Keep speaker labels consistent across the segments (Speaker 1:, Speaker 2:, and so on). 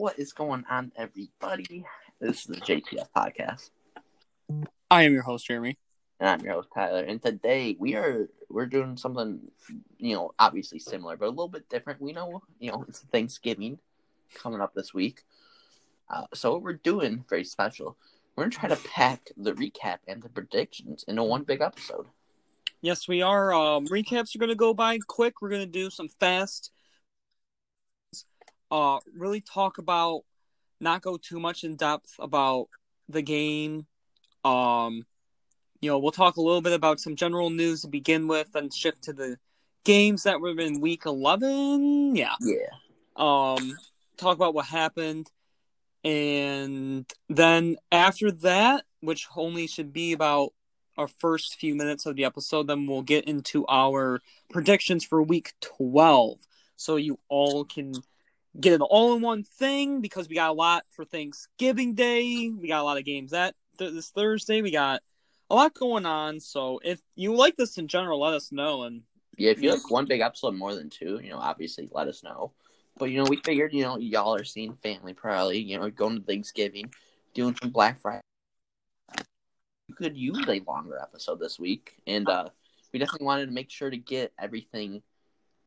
Speaker 1: What is going on, everybody? This is the JTF podcast,
Speaker 2: I am your host, Jeremy.
Speaker 1: and I'm your host Tyler. And today we are we're doing something, you know, obviously similar, but a little bit different. We know, you know, it's Thanksgiving coming up this week, uh, so what we're doing very special. We're gonna try to pack the recap and the predictions into one big episode.
Speaker 2: Yes, we are. Um, recaps are going to go by quick. We're going to do some fast. Uh, really talk about, not go too much in depth about the game. Um, you know, we'll talk a little bit about some general news to begin with, then shift to the games that were in week eleven. Yeah.
Speaker 1: Yeah,
Speaker 2: um talk about what happened and then after that which only should be about our first few minutes of the episode then we'll get into our predictions for week 12 so you all can get an all-in-one thing because we got a lot for thanksgiving day we got a lot of games that th- this thursday we got a lot going on so if you like this in general let us know and
Speaker 1: yeah. If you like one big episode more than two, you know, obviously let us know. But you know, we figured, you know, y'all are seeing family probably, you know, going to Thanksgiving, doing some Black Friday. You could use a longer episode this week, and uh we definitely wanted to make sure to get everything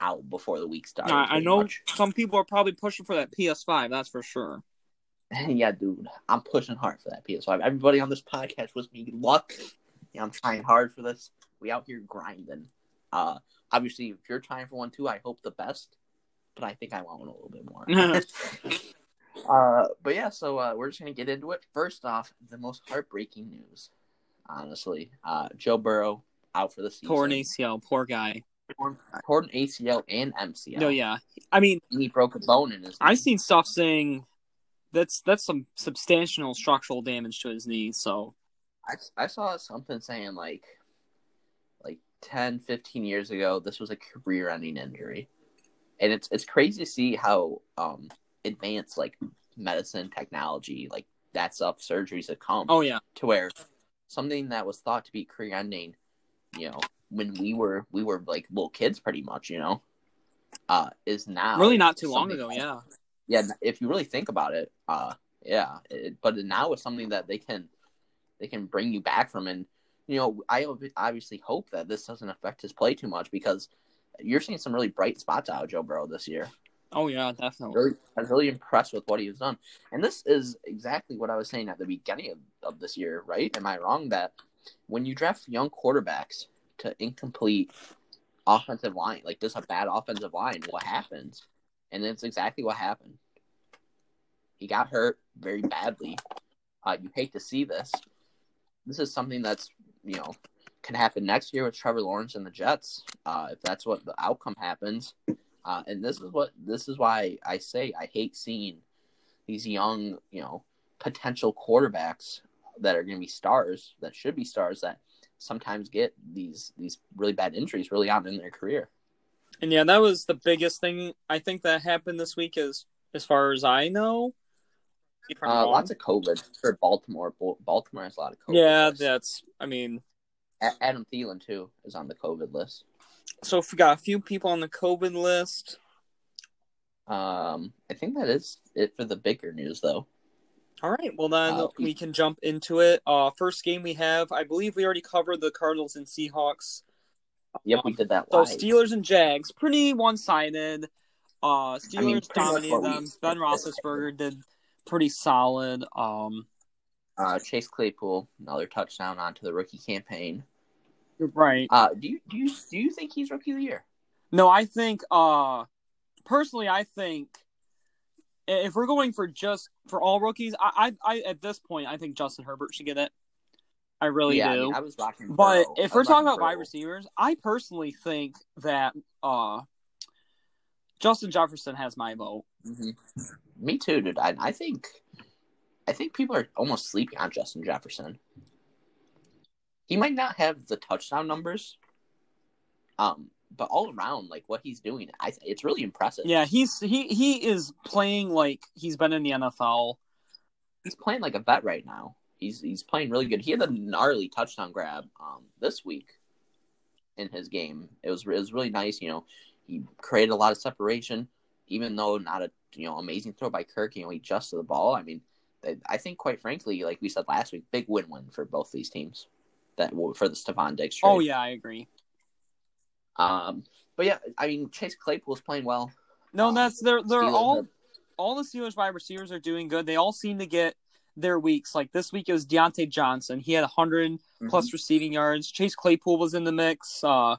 Speaker 1: out before the week started.
Speaker 2: I, I know
Speaker 1: much.
Speaker 2: some people are probably pushing for that ps5 that's for sure
Speaker 1: yeah, dude, I'm pushing hard for that PS5. Everybody on this podcast wish me luck. Yeah, I'm trying hard for this. We out here grinding. Uh, obviously, if you're trying for one too, I hope the best. But I think I want one a little bit more. uh, but yeah, so uh, we're just gonna get into it. First off, the most heartbreaking news, honestly. Uh, Joe Burrow out for the season.
Speaker 2: Torn ACL, poor guy.
Speaker 1: Torn, ACL and MCL.
Speaker 2: No, yeah. I mean,
Speaker 1: He broke a bone in his.
Speaker 2: I've seen stuff saying that's that's some substantial structural damage to his knee. So
Speaker 1: I, I saw something saying like like 10 15 years ago this was a career ending injury and it's it's crazy to see how um advanced like medicine technology like that stuff surgeries have come
Speaker 2: oh yeah,
Speaker 1: to where something that was thought to be career ending you know when we were we were like little kids pretty much you know uh is now
Speaker 2: really not too long ago. Yeah,
Speaker 1: yeah if you really think about it uh yeah it, but now it's something that they can they can bring you back from and you know i obviously hope that this doesn't affect his play too much because you're seeing some really bright spots out of joe burrow this year
Speaker 2: oh yeah, definitely.
Speaker 1: really i was really impressed with what he has done and this is exactly what i was saying at the beginning of, of this year right am i wrong that when you draft young quarterbacks to incomplete offensive line like just a bad offensive line what happens? And it's exactly what happened. He got hurt very badly. Uh, you hate to see this. This is something that's you know can happen next year with Trevor Lawrence and the Jets uh, if that's what the outcome happens. Uh, and this is what this is why I say I hate seeing these young you know potential quarterbacks that are going to be stars that should be stars that sometimes get these these really bad injuries really on in their career.
Speaker 2: And yeah, that was the biggest thing I think that happened this week. Is as far as I know.
Speaker 1: Uh, lots of COVID for Baltimore. Baltimore has a lot of COVID.
Speaker 2: yeah, that's. I mean,
Speaker 1: Adam Thielen too is on the COVID list.
Speaker 2: so if we got a few people on the COVID list.
Speaker 1: Um, I think that is it for the bigger news, though.
Speaker 2: All right, well then
Speaker 1: Uh,
Speaker 2: we can jump into it. Uh, first game we have, I believe we already covered the Cardinals and Seahawks.
Speaker 1: Yep, we did that
Speaker 2: So
Speaker 1: live.
Speaker 2: Steelers and Jags, pretty one-sided. Uh, Steelers
Speaker 1: I mean,
Speaker 2: dominated them. Ben Roethlisberger did pretty solid. Um,
Speaker 1: Uh, Chase Claypool, another touchdown onto the rookie campaign.
Speaker 2: right.
Speaker 1: Uh, do you do you do you think he's rookie of the year?
Speaker 2: No, I think. Uh, personally, I think if we're going for just for all rookies, I, I, I at this point, I think Justin Herbert should get it. I really
Speaker 1: yeah, I,
Speaker 2: do.
Speaker 1: mean, I was watching.
Speaker 2: But
Speaker 1: Burrow.
Speaker 2: if we're talking about wide receivers, I personally think that uh, Justin Jefferson has my vote.
Speaker 1: Mhm. me too, dude. I, I think, I think people are almost sleeping on Justin Jefferson. He might not have the touchdown numbers, um, but all around, like what he's doing, I it's really impressive.
Speaker 2: Yeah, he's he he is playing like he's been in the NFL.
Speaker 1: he's playing like a vet right now. He's he's playing really good. He had a gnarly touchdown grab um this week in his game. It was it was really nice. You know, he created a lot of separation, even though not a you know, amazing throw by Kirk. You know, he adjusted the ball. I mean, I think, quite frankly, like we said last week, big win-win for both these teams. That for the Stefon Diggs trade.
Speaker 2: Oh yeah, I agree.
Speaker 1: Um, but yeah, I mean, Chase Claypool is playing well.
Speaker 2: No,
Speaker 1: Um,
Speaker 2: that's they're they're
Speaker 1: Steelers
Speaker 2: all
Speaker 1: have-
Speaker 2: all the Steelers wide receivers are doing good. They all seem to get their weeks. Like this week it was Diontae Johnson. He had 100 plus
Speaker 1: Mm-hmm.
Speaker 2: receiving yards. Chase Claypool was in the mix. Uh,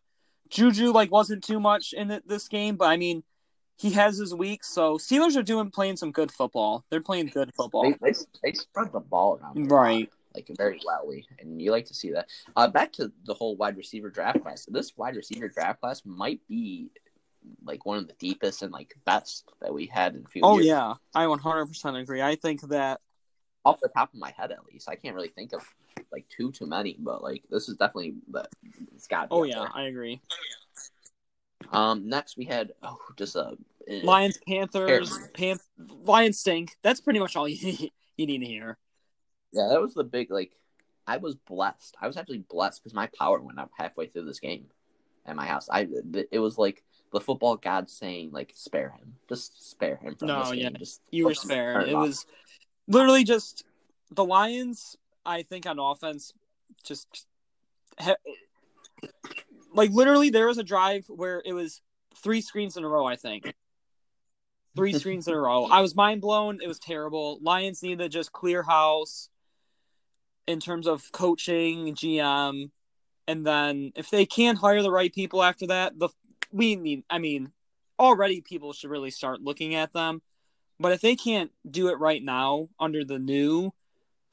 Speaker 2: Juju like wasn't too much in it, this game, but I mean, he has his weeks. So Steelers are doing playing some good football. They're playing good football.
Speaker 1: They, they, they spread the ball around,
Speaker 2: Right.
Speaker 1: Like very wellly, and you like to see that. Uh, back to the whole wide receiver draft class. This wide receiver draft class might be like one of the deepest and like best that we had in a few
Speaker 2: Oh
Speaker 1: years.
Speaker 2: yeah, I 100% agree. I think that
Speaker 1: off the top of my head, at least, I can't really think of like too too many, but like this is definitely the it's got.
Speaker 2: Oh yeah, I agree.
Speaker 1: Um, next we had oh just a eh,
Speaker 2: Lions, Panthers, Pan- Lions stink. That's pretty much all you need, you need to hear.
Speaker 1: Yeah, that was the big like. I was blessed. I was actually blessed because my power went up halfway through this game at my house. I it was like the football god saying like spare him, just spare him from
Speaker 2: No,
Speaker 1: this game.
Speaker 2: yeah,
Speaker 1: Just
Speaker 2: You were spared. It
Speaker 1: off.
Speaker 2: was literally just the Lions. I think on offense, just like literally there was a drive where it was three screens in a row. I think three screens in a row. I was mind blown. It was terrible. Lions need to just clear house in terms of coaching, GM, and then if they can't hire the right people after that, the we mean I mean, already people should really start looking at them. But if they can't do it right now under the new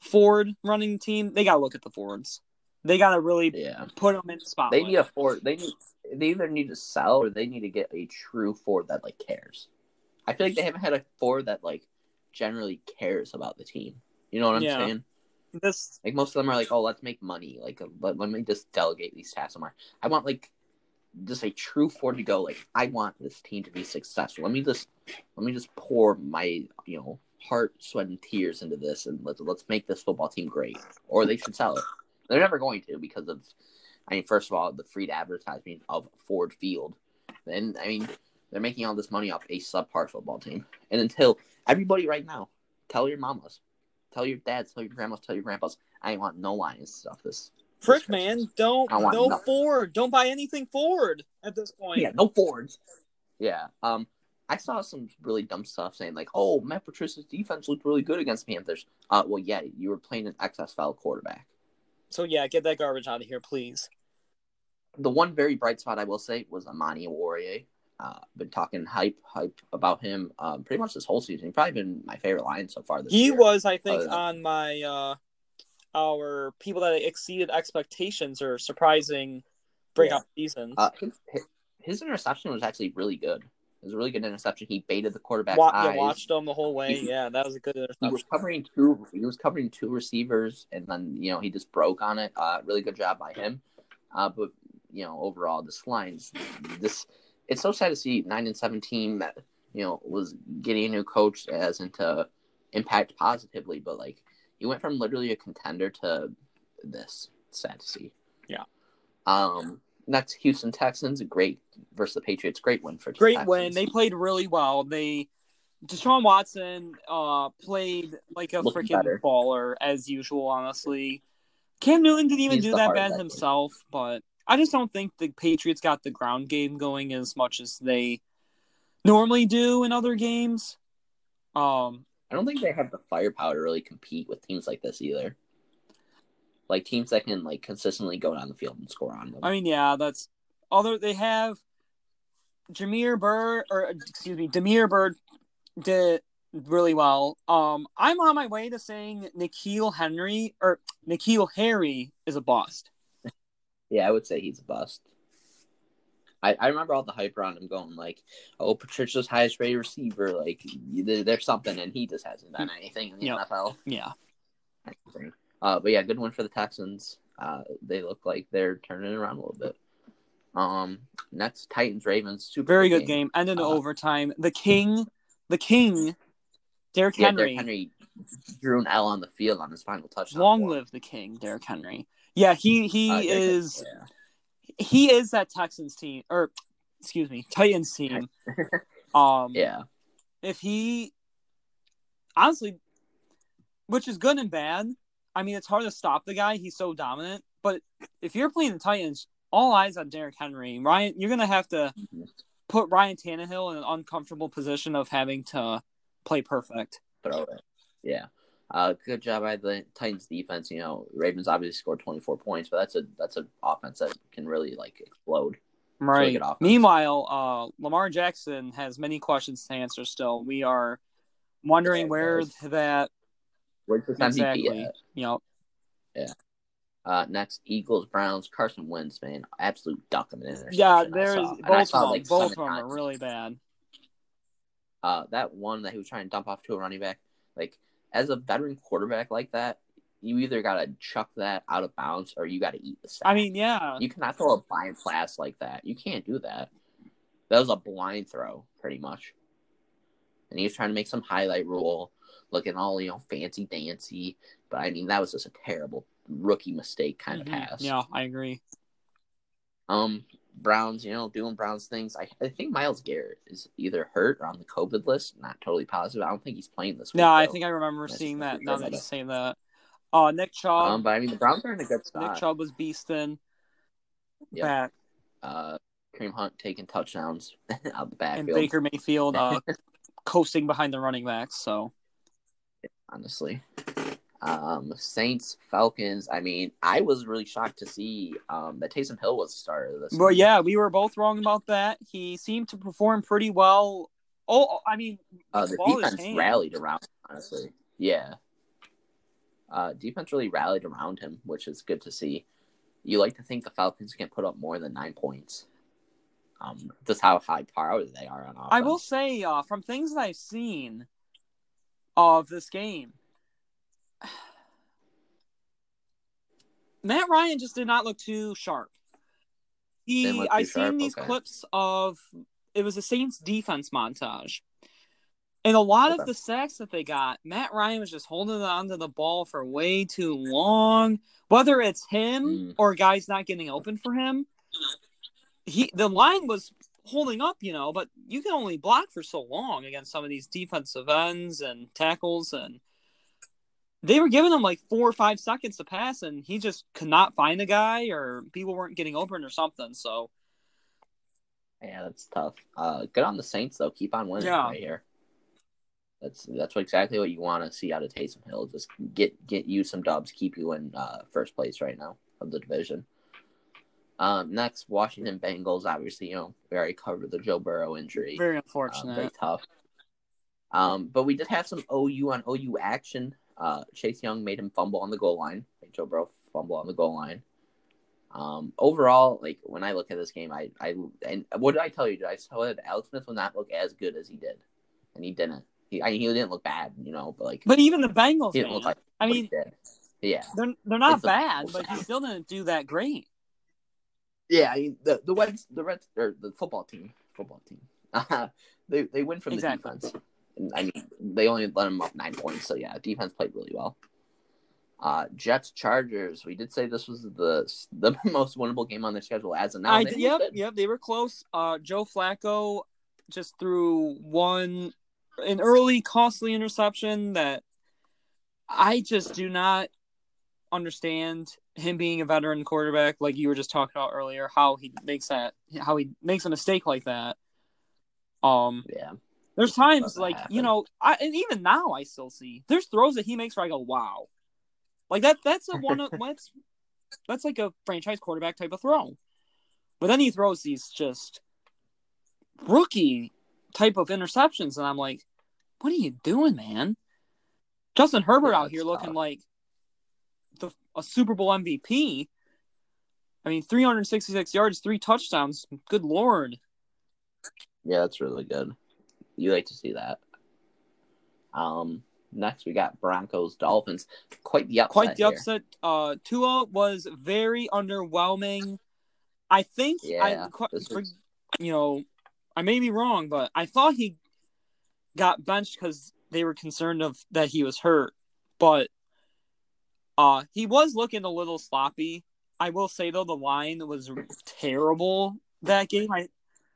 Speaker 2: Ford running team, they got to look at the Fords. They got to really
Speaker 1: Yeah,
Speaker 2: put them in the spotlight.
Speaker 1: they need a Ford. They need they either need to sell or they need to get a true Ford that like cares. I feel like they haven't had a Ford that like generally cares about the team. You know what I'm
Speaker 2: Yeah.
Speaker 1: saying?
Speaker 2: This.
Speaker 1: Like most of them are like, oh, let's make money. Like, let, let me just delegate these tasks somewhere. I want like just a true Ford to go. Like, I want this team to be successful. Let me just let me just pour my you know heart, sweat, and tears into this, and let's let's make this football team great. Or they should sell it. They're never going to because of, I mean, first of all, the free advertising of Ford Field. Then I mean, they're making all this money off a subpar football team. And until everybody right now, tell your mamas, tell your dads, tell your grandmas, tell your grandpas, I ain't want no Lions stuff. This
Speaker 2: Frick,
Speaker 1: this
Speaker 2: man, don't no
Speaker 1: nothing.
Speaker 2: Ford. Don't buy anything Ford at this point.
Speaker 1: Yeah, no Fords. Yeah. Um, I saw some really dumb stuff saying like, "Oh, Matt Patricia's defense looked really good against Panthers." Uh, well, yeah, you were playing an XFL quarterback.
Speaker 2: So yeah, get that garbage out of here, please.
Speaker 1: The one very bright spot I will say was Amani Oruwariye. Uh, been talking hype, hype about him um, pretty much this whole season. He's probably been my favorite line so far this
Speaker 2: He
Speaker 1: year.
Speaker 2: was, I think, on my uh our people that exceeded expectations or surprising breakout seasons.
Speaker 1: Uh, his, his interception was actually really good. It was a really good interception. He baited the quarterback's
Speaker 2: Wa-
Speaker 1: eyes.
Speaker 2: yeah, watched him the whole way.
Speaker 1: He-
Speaker 2: Yeah, that was a good
Speaker 1: he
Speaker 2: interception.
Speaker 1: was covering two. He was covering two receivers, and then you know he just broke on it. Uh, really good job by him. Uh, but you know overall, this lines this it's so sad to see nine and seven team that you know was getting a new coach as into impact positively, but like he went from literally a contender to this. Sad to see.
Speaker 2: Yeah.
Speaker 1: Um. Next, Houston Texans, a great versus the Patriots. Great win for
Speaker 2: Great
Speaker 1: Texans.
Speaker 2: win. They played really well. They Deshaun Watson uh played like a freaking baller as usual. Honestly, Cam Newton didn't even
Speaker 1: He's
Speaker 2: do that bad himself, but I just don't think the Patriots got the ground game going as much as they normally do in other games. Um,
Speaker 1: I don't think they have the firepower to really compete with teams like this either. Like teams that can like consistently go down the field and score on them.
Speaker 2: I mean, yeah, that's although they have Jameer Bird or excuse me, Damiere Byrd did really well. Um, I'm on my way to saying N'Keal Henry or N'Keal Harry is a bust.
Speaker 1: Yeah, I would say he's a bust. I, I remember all the hype around him going like, "Oh, Patricia's highest rated receiver, like there's something," and he just hasn't done anything in the
Speaker 2: Yep.
Speaker 1: NFL.
Speaker 2: Yeah,
Speaker 1: Uh, but yeah, good one for the Texans. Uh, they look like they're turning around a little bit. Um, next Titans Ravens, super
Speaker 2: very good game. Ended in
Speaker 1: Uh,
Speaker 2: overtime. The King, the King, Derrick
Speaker 1: Yeah,
Speaker 2: Henry.
Speaker 1: Derrick Henry drew an L on the field on his final touchdown.
Speaker 2: Long live the King, Derrick Henry. Yeah, he he
Speaker 1: Uh,
Speaker 2: is
Speaker 1: yeah.
Speaker 2: he is that Texans team or excuse me Titans team. Um,
Speaker 1: Yeah.
Speaker 2: if he honestly, which is good and bad. I mean, it's hard to stop the guy. He's so dominant. But if you're playing the Titans, all eyes on Derrick Henry. Ryan, you're gonna have to put Ryan Tannehill in an uncomfortable position of having to play perfect.
Speaker 1: Throw it. Yeah. Uh, good job by the Titans defense. You know, Ravens obviously scored 24 points, but that's a that's an offense that can really like explode.
Speaker 2: Right. Meanwhile, uh, Lamar Jackson has many questions to answer. Still, we are wondering yeah, where that.
Speaker 1: Where's the exactly?
Speaker 2: You know.
Speaker 1: Yeah. Uh, next, Eagles, Browns, Carson Wentz, man, absolute duck of an interception.
Speaker 2: Yeah, there's both of them. Like, both of them are really bad.
Speaker 1: Uh, that one that he was trying to dump off to a running back, like as a veteran quarterback like that, you either gotta chuck that out of bounds or you gotta eat the sack.
Speaker 2: I mean, yeah,
Speaker 1: you cannot throw a blind pass like that. You can't do that. That was a blind throw, pretty much. And he was trying to make some highlight rule, looking all you know fancy dancy. But I mean, that was just a terrible rookie mistake kind of mm-hmm. pass.
Speaker 2: Yeah, I agree.
Speaker 1: Um, Browns, you know, doing Browns things. I, I think Myles Garrett is either hurt or on the COVID list. Not totally positive. I don't think he's playing this week.
Speaker 2: No, I think I remember That's seeing that. Now that you say that. Oh, uh, Nick Chubb.
Speaker 1: Um, but I mean, the Browns are in a good spot.
Speaker 2: Nick Chubb was beasting. Yep. Back.
Speaker 1: Uh, Kareem Hunt taking touchdowns out the backfield.
Speaker 2: And Baker Mayfield uh, coasting behind the running backs. So,
Speaker 1: honestly, um, Saints, Falcons. I mean, I was really shocked to see um, that Taysom Hill was the starter this.
Speaker 2: Well, week. yeah, we were both wrong about that. He seemed to perform pretty well. Oh, I mean,
Speaker 1: uh, the defense rallied around. Honestly, yeah. Uh, defense really rallied around him, which is good to see. You like to think the Falcons can put up more than nine points. Um, just how high powered they are on offense.
Speaker 2: I will say, uh, from things that I've seen of this game, Matt Ryan just did not look too sharp. He, I seen these okay. clips of it was a Saints defense montage, and a lot okay. of the sacks that they got, Matt Ryan was just holding on to the ball for way too long. Whether it's him mm. or guys not getting open for him, he the line was holding up, you know, but you can only block for so long against some of these defensive ends and tackles and they were giving him like four or five seconds to pass, and he just could not find the guy, or people weren't getting open or something. So,
Speaker 1: yeah, that's tough. Uh, good on the Saints though. Keep on winning yeah. right here. That's that's what, exactly what you want to see out of Taysom Hill. Just get get you some dubs, keep you in uh, first place right now of the division. Um, next, Washington Bengals. Obviously, you know we already covered the Joe Burrow injury.
Speaker 2: Very unfortunate.
Speaker 1: Um, very tough. Um, but we did have some OU on OU action. Uh, Chase Young made him fumble on the goal line. Joe Burrow fumble on the goal line. Um, overall, like when I look at this game, I, I, and what did I tell you? Did I tell you that Alex Smith will not look as good as he did, and he didn't. He, I, he didn't look bad, you know, but like.
Speaker 2: But even the Bengals, didn't look like I mean,
Speaker 1: yeah,
Speaker 2: they're they're not it's bad, but he still didn't do that great.
Speaker 1: Yeah, I mean, the the Reds, the Reds, or the football team, football team, uh, they they win from exactly. the defense. I mean, they only let them up nine points, so yeah, defense played really well. Uh, Jets Chargers. We did say this was the the most winnable game on the schedule as of now.
Speaker 2: I, yep, yep, they were close. Uh, Joe Flacco just threw one an early costly interception that I just do not understand him being a veteran quarterback, like you were just talking about earlier, how he makes that, how he makes a mistake like that. Um,
Speaker 1: yeah.
Speaker 2: There's times like happen. you know, I and even now I still see there's throws that he makes where I go, wow, like that. That's a one. that's that's like a franchise quarterback type of throw. But then he throws these just rookie type of interceptions, and I'm like, what are you doing, man? Justin Herbert yeah, out here looking like the a Super Bowl MVP. I mean, 366 yards, three touchdowns. Good lord.
Speaker 1: Yeah, that's really good. You like to see that. Um, next we got Broncos Dolphins. Quite the upset.
Speaker 2: Quite the
Speaker 1: here.
Speaker 2: upset. Uh, Tua was very underwhelming. I think. Yeah. I, for, you know, I may be wrong, but I thought he got benched because they were concerned of that he was hurt. But uh, he was looking a little sloppy. I will say though, the line was terrible that game. I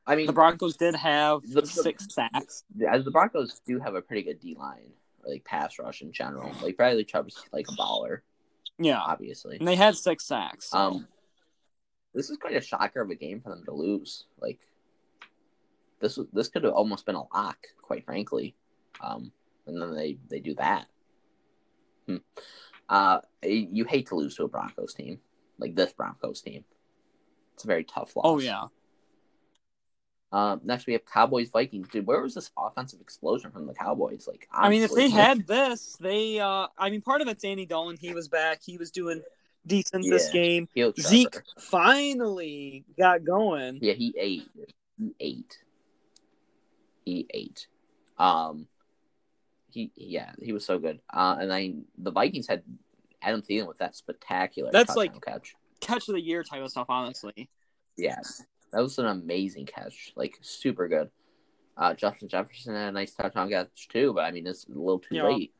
Speaker 1: I mean,
Speaker 2: The Broncos did have
Speaker 1: The-
Speaker 2: six sacks.
Speaker 1: as the Broncos do have a pretty good D line, like pass rush in general. Like Bradley Chubb's like a baller,
Speaker 2: Yeah,
Speaker 1: obviously.
Speaker 2: and they had six sacks. so-
Speaker 1: Um, this is quite a shocker of a game for them to lose. Like this, was- this could have almost been a lock, quite frankly. Um, and then they they do that. Hmm. Uh, you hate to lose to a Broncos team like this Broncos team. It's a very tough loss.
Speaker 2: oh yeah,
Speaker 1: Uh, next we have Cowboys Vikings. Dude, where was this offensive explosion from the Cowboys? Like,
Speaker 2: I mean, if
Speaker 1: honestly,
Speaker 2: they had this, they. uh I mean, part of it's Andy Dalton. He was back. He was doing decent this game. Zeke finally got going.
Speaker 1: Yeah, he ate. He ate. He ate. Um, he yeah, he was so good. Uh, and I the Vikings had Adam Thielen with that spectacular.
Speaker 2: That's like-
Speaker 1: catch.
Speaker 2: Catch of the year type of stuff, honestly.
Speaker 1: Yeah, that was an amazing catch. Like super good. Uh, Justin Jefferson had a nice touchdown catch too, but I mean it's a little too
Speaker 2: Yeah.
Speaker 1: late.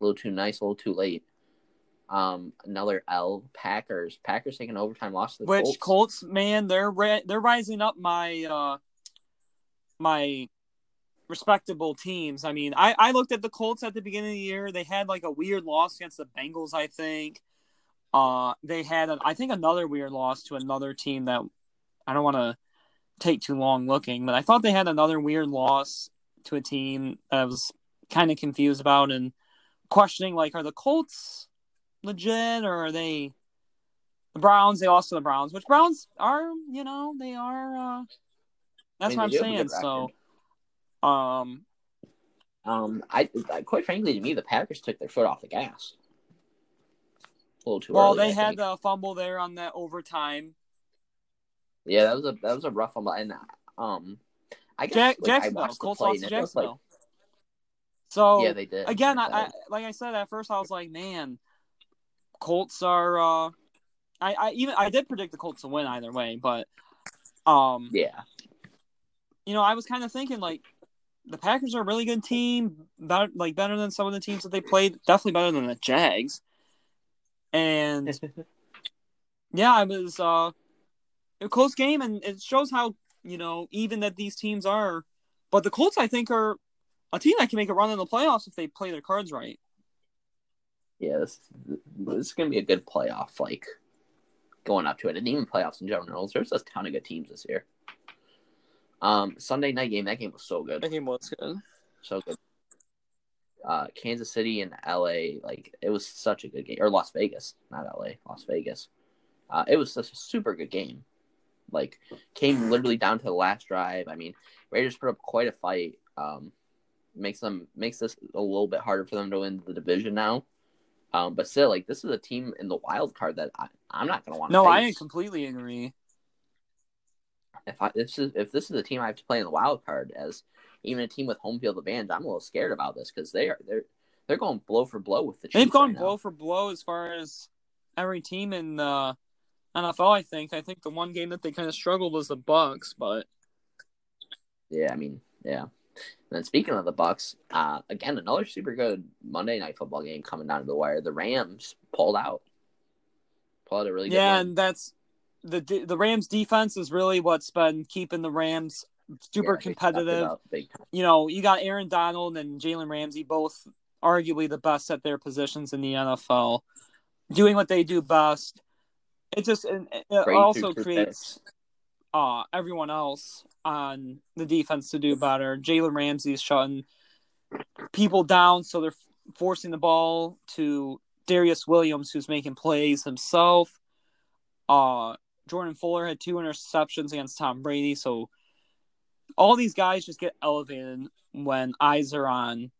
Speaker 1: A little too nice, a little too late. Um, another L. Packers. Packers taking overtime loss to the
Speaker 2: Which
Speaker 1: Colts.
Speaker 2: Colts, man, they're ri- they're rising up my uh my respectable teams. I mean, I I looked at the Colts at the beginning of the year. They had like a weird loss against the Bengals, I think. Uh, they had I think another weird loss to another team that I don't want to take too long looking, but I thought they had another weird loss to a team that I was kind of confused about and questioning like, are the Colts legit or are they the Browns? They lost to the Browns, which Browns are, you know, they are. uh That's
Speaker 1: I mean,
Speaker 2: what I'm
Speaker 1: they do have a
Speaker 2: saying. So, um,
Speaker 1: Um, I, I quite frankly to me the Packers took their foot off the gas. A little too
Speaker 2: well,
Speaker 1: early.
Speaker 2: they
Speaker 1: I
Speaker 2: had
Speaker 1: think.
Speaker 2: the fumble there on that overtime.
Speaker 1: Yeah, that was a that was a rough one, and um, I guess
Speaker 2: Jack,
Speaker 1: like, I
Speaker 2: Jacksonville,
Speaker 1: watched
Speaker 2: Colts lost
Speaker 1: it like-
Speaker 2: So
Speaker 1: yeah, they did
Speaker 2: again, I, I like I said at first, I was like, man, Colts are. uh I, I even I did predict the Colts to win either way, but um,
Speaker 1: yeah,
Speaker 2: you know, I was kind of thinking like the Packers are a really good team, better like better than some of the teams that they played, definitely better than the Jags. And yeah, I was uh a close game and it shows how, you know, even that these teams are. But the Colts I think are a team that can make a run in the playoffs if they play their cards right.
Speaker 1: yeah. This, this is gonna be a good playoff, like going up to it, and even playoffs in general. There's a ton of good teams this year. Um, Sunday night game. That game was so good.
Speaker 2: That game was good.
Speaker 1: so good. Uh, Kansas City and LA, like it was such a good game, or Las Vegas, not LA, Las Vegas. Uh, it was such a super good game. Like came literally down to the last drive. I mean, Raiders put up quite a fight. Um, makes them makes this a little bit harder for them to win the division now. Um, but still, like this is a team in the wild card that I, I'm not gonna want.
Speaker 2: No,
Speaker 1: face.
Speaker 2: I completely agree.
Speaker 1: if I this is if this is a team I have to play in the wild card as even a team with home field advantage, I'm a little scared about this because they are they're they're going blow for blow with the Chiefs.
Speaker 2: They've gone
Speaker 1: right
Speaker 2: blow for blow as far as every team in the NFL. I think. I think the one game that they kind of struggled was the Bucks, but
Speaker 1: Yeah, I mean, yeah. And then speaking of the Bucks, uh, again another super good Monday night football game coming down to the wire. The Rams pulled out, pulled out a really good
Speaker 2: yeah, and that's the the Rams defense is really what's been keeping the Rams super
Speaker 1: Yeah, they stepped it
Speaker 2: competitive.
Speaker 1: up big time.
Speaker 2: You know, you got Aaron Donald and Jalen Ramsey, both arguably the best at their positions in the NFL, doing what they do best. It just it, it also creates uh everyone else on the defense to do better. Jalen Ramsey's shutting people down, so they're forcing the ball to Darious Williams, who's making plays himself. Uh Jordan Fuller had two interceptions against Tom Brady, so all these guys just get elevated when eyes are on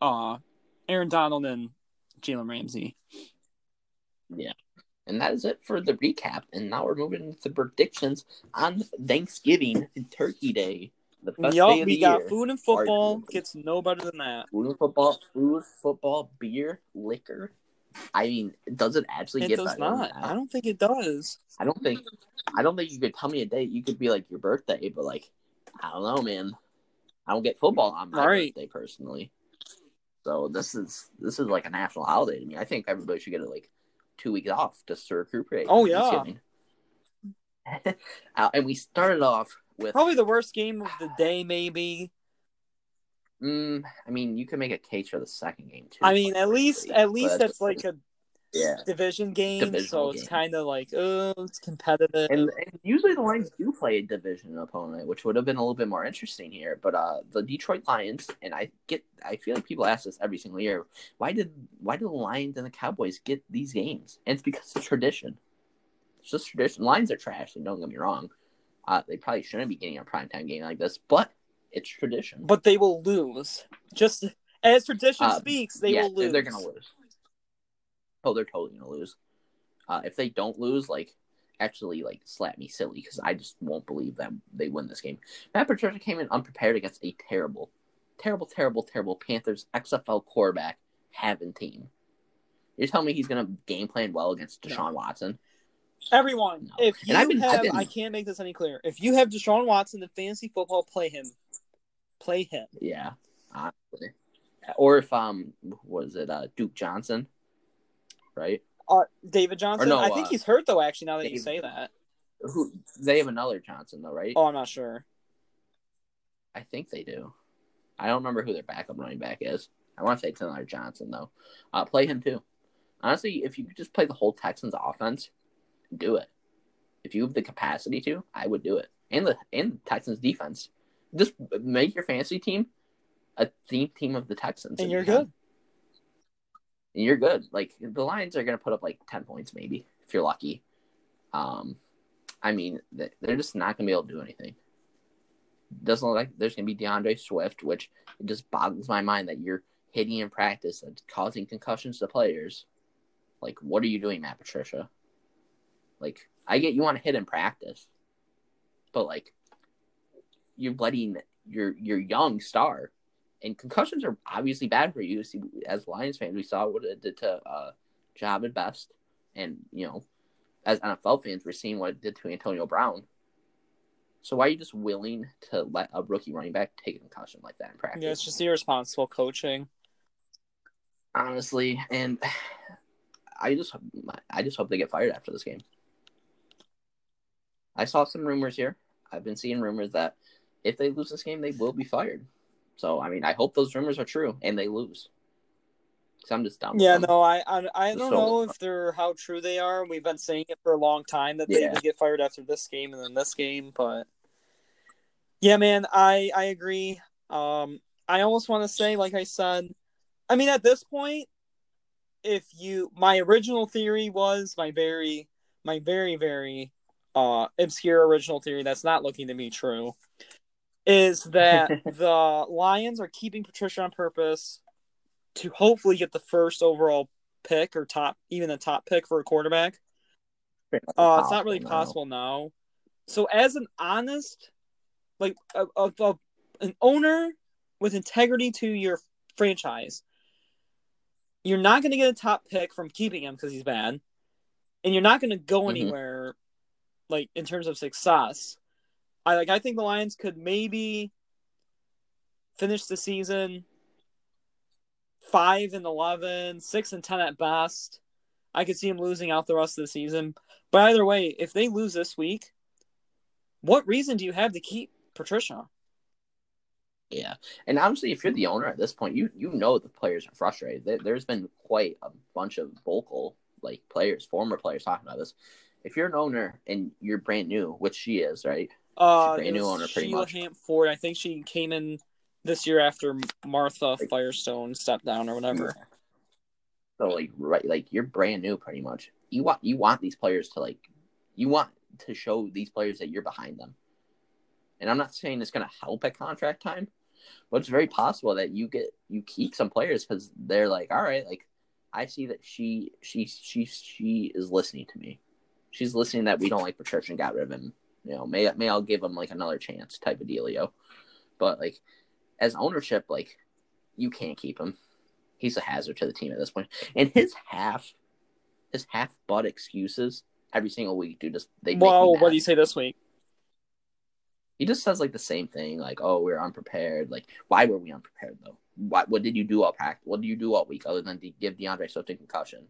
Speaker 2: uh Aaron Donald and Jalen Ramsey.
Speaker 1: And that is it for the recap. And now we're moving into predictions on Thanksgiving and Turkey Day, the best day of the
Speaker 2: we got
Speaker 1: year.
Speaker 2: food and football.
Speaker 1: Arguably.
Speaker 2: Gets no better than that.
Speaker 1: Food and football, food, football, beer, liquor. I mean, does it actually
Speaker 2: It
Speaker 1: get
Speaker 2: does not.
Speaker 1: that?
Speaker 2: I don't think it does.
Speaker 1: I don't think. I don't think you could tell me a date. You could be like your birthday, but like, I don't know, man. I don't get football on my
Speaker 2: Right.
Speaker 1: birthday personally. So this is this is like a national holiday to me. I think everybody should get it like two weeks off just to recuperate.
Speaker 2: Oh, yeah.
Speaker 1: Uh, and we started off with
Speaker 2: Probably the worst game of the day, maybe.
Speaker 1: Mm, I mean, you can make a case for the second game too.
Speaker 2: I mean, at least at least that's like a
Speaker 1: yeah.
Speaker 2: division game,
Speaker 1: Divisional
Speaker 2: so it's
Speaker 1: game.
Speaker 2: kind of like oh, it's competitive.
Speaker 1: And, and usually the Lions do play a division opponent, which would have been a little bit more interesting here. But uh, the Detroit Lions, and I get, I feel like people ask this every single year. Why did why do the Lions and the Cowboys get these games? And it's because of tradition. It's just tradition. Lions are trash. and don't get me wrong. Uh, they probably shouldn't be getting a primetime game like this, but it's tradition.
Speaker 2: but they will lose. Just as tradition
Speaker 1: Uh,
Speaker 2: speaks, they
Speaker 1: yeah,
Speaker 2: will lose.
Speaker 1: They're gonna lose. Oh, they're totally gonna lose. Uh, if they don't lose, like actually, like slap me silly because I just won't believe that they win this game. Matt Patricia came in unprepared against a terrible, terrible, terrible, terrible Panthers XFL quarterback having team. You're telling me he's gonna game plan well against
Speaker 2: No.
Speaker 1: Deshaun Watson?
Speaker 2: Everyone,
Speaker 1: No.
Speaker 2: if you
Speaker 1: I've been- been-
Speaker 2: I can't make this any clearer. If you have Deshaun Watson in fantasy football, play him. Play him.
Speaker 1: Yeah, honestly. Or if um, was it uh Duke Johnson? Right?
Speaker 2: Uh, David Johnson.
Speaker 1: no,
Speaker 2: I think
Speaker 1: uh,
Speaker 2: he's hurt though. Actually, now that you say that.
Speaker 1: Who they have another Johnson though, right?
Speaker 2: Oh, I'm not sure.
Speaker 1: I think they do. I don't remember who their backup running back is. I want to say it's another Johnson though. Uh, play him too. Honestly, if you could just play the whole Texans offense, do it. If you have the capacity to, I would do it. And the and the Texans defense, just make your fantasy team a theme team of the Texans,
Speaker 2: And you're good.
Speaker 1: And you're good. Like the Lions are gonna put up like ten points maybe if you're lucky. Um, I mean they- they're just not gonna be able to do anything. Doesn't look like there's gonna be DeAndre Swift, which it just boggles my mind that you're hitting in practice and causing concussions to players. Like, what are you doing, Matt Patricia? Like, I get you want to hit in practice, but like, you're letting your your young star, and concussions are obviously bad for you. See, as Lions fans, we saw what it did to uh, Jahvid Best, and you know, as NFL fans, we're seeing what it did to Antonio Brown. So why are you just willing to let a rookie running back take a concussion like that in practice?
Speaker 2: Yeah, it's just irresponsible coaching.
Speaker 1: honestly, and I just I just hope they get fired after this game. I saw some rumors here. I've been seeing rumors that if they lose this game, they will be fired. So I mean, I hope those rumors are true and they lose. Cause I'm just dumb.
Speaker 2: Yeah, no, I I, I don't
Speaker 1: So-
Speaker 2: know if they're how true they are. We've been saying it for a long time that they
Speaker 1: Yeah.
Speaker 2: get fired after this game and then this game, but yeah, man, I I agree. Um, I almost want to say, like I said, I mean, at this point, if you, my original theory was my very, my very very uh obscure original theory that's not looking to be true, is that the Lions are keeping Patricia on purpose to hopefully get the first overall pick or top, even the top pick for a quarterback. Uh, it's not really
Speaker 1: now.
Speaker 2: possible now. So, as an honest, like a, a, a- an owner with integrity to your franchise, you're not going to get a top pick from keeping him because he's bad, and you're not going to go
Speaker 1: Mhm.
Speaker 2: anywhere, like in terms of success. I like. I think the Lions could maybe finish the season five and 11, 6 and ten at best. I could see them losing out the rest of the season. But either way, if they lose this week, what reason do you have to keep Patricia?
Speaker 1: Yeah, and honestly, if you're the owner at this point, you you know the players are frustrated. There's been quite a bunch of vocal like players, former players talking about this. If you're an owner and you're brand new, which she is, right?
Speaker 2: Uh,
Speaker 1: new owner, pretty
Speaker 2: Sheila
Speaker 1: much.
Speaker 2: Hampford. I think she came in this year after Martha Firestone stepped down or whatever.
Speaker 1: So like right, like you're brand new, pretty much. You want you want these players to like, you want to show these players that you're behind them. And I'm not saying it's going to help at contract time, but it's very possible that you get you keep some players because they're like, all right, like I see that she she she she is listening to me. She's listening that we don't like Patricia and got rid of him. You know, may may I'll give him like another chance type of dealio. But like as ownership, like you can't keep him. He's a hazard to the team at this point. And his half his half butt excuses every single week, dude. Just they.
Speaker 2: Well, what do you say this week?
Speaker 1: He just says like the same thing, like, "Oh, we're unprepared." Like, why were we unprepared though? What What did you do all practice? What did you do all week other than to give DeAndre Swift a concussion?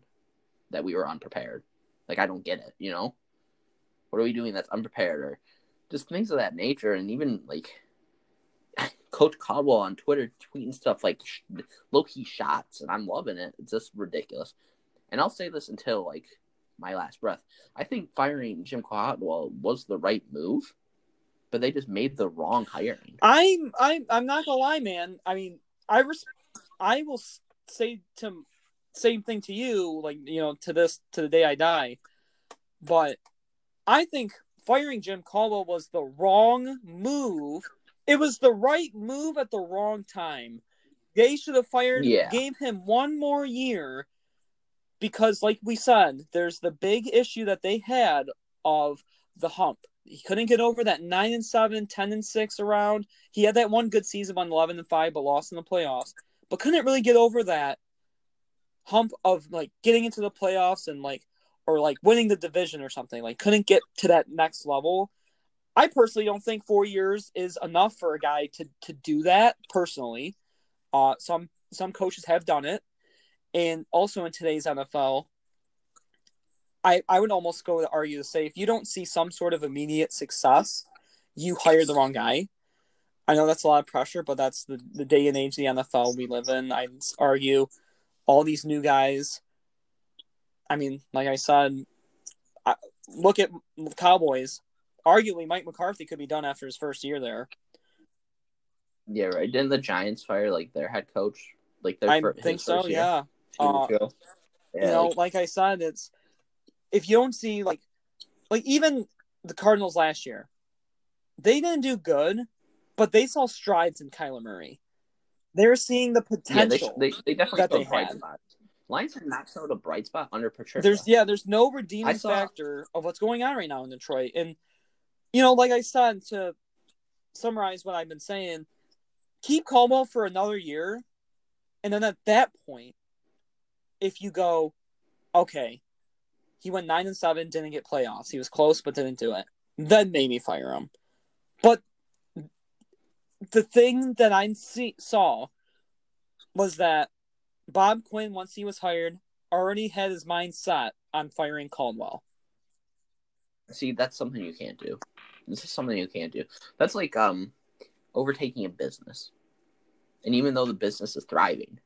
Speaker 1: That we were unprepared. Like, I don't get it. You know, What are we doing that's unprepared? Or just things of that nature. And even like Coach Caldwell on Twitter tweeting stuff like sh- low key shots, and I'm loving it. It's just ridiculous. And I'll say this until like my last breath. I think firing Jim Caldwell was the right move, but they just made the wrong hiring.
Speaker 2: I'm I'm I'm not gonna lie, man. I mean, I res- I will say to same thing to you, like you know, to this to the day I die. But I think firing Jim Caldwell was the wrong move. It was the right move at the wrong time. They should have fired,
Speaker 1: Yeah.
Speaker 2: gave him one more year because, like we said, there's the big issue that they had of the hump. He couldn't get over that 9 and 7, 10 and 6 around. He had that one good season on 11 and 5, but lost in the playoffs. But couldn't really get over that hump of like getting into the playoffs and like or like winning the division or something. Like couldn't get to that next level. I personally don't think four years is enough for a guy to to do that. Personally, uh, some some coaches have done it, and also in today's NFL, I I would almost go to argue to say if you don't see some sort of immediate success, you hire the wrong guy. I know that's a lot of pressure, but that's the, the day and age the NFL we live in. I'd argue all these new guys. I mean, like I said, I, look at the Cowboys. Arguably, Mike McCarthy could be done after his first year there.
Speaker 1: Yeah, right. Didn't the Giants fire like their head coach? Like their
Speaker 2: I
Speaker 1: fir-
Speaker 2: think so. Yeah. Uh,
Speaker 1: ago?
Speaker 2: you know,
Speaker 1: like-
Speaker 2: like I said, it's if you don't see like like even the Cardinals last year, they didn't do good, but they saw strides in Kyler Murray. They're seeing the
Speaker 1: yeah, they,
Speaker 2: potential.
Speaker 1: they they definitely
Speaker 2: that they had.
Speaker 1: spots. Lions are not showed a bright spot under Patricia.
Speaker 2: there's yeah, there's no redeeming
Speaker 1: saw-
Speaker 2: factor of what's going on right now in Detroit. And you know, like I said, to summarize what I've been saying, keep Caldwell for another year, and then at that point, if you go, okay, he went nine and seven, didn't get playoffs. He was close but didn't do it. Then maybe fire him. But the thing that I see, saw was that Bob Quinn, once he was hired, already had his mind set on firing Caldwell.
Speaker 1: See, that's something you can't do. This is something you can't do. That's like um overtaking a business. And even though the business is thriving,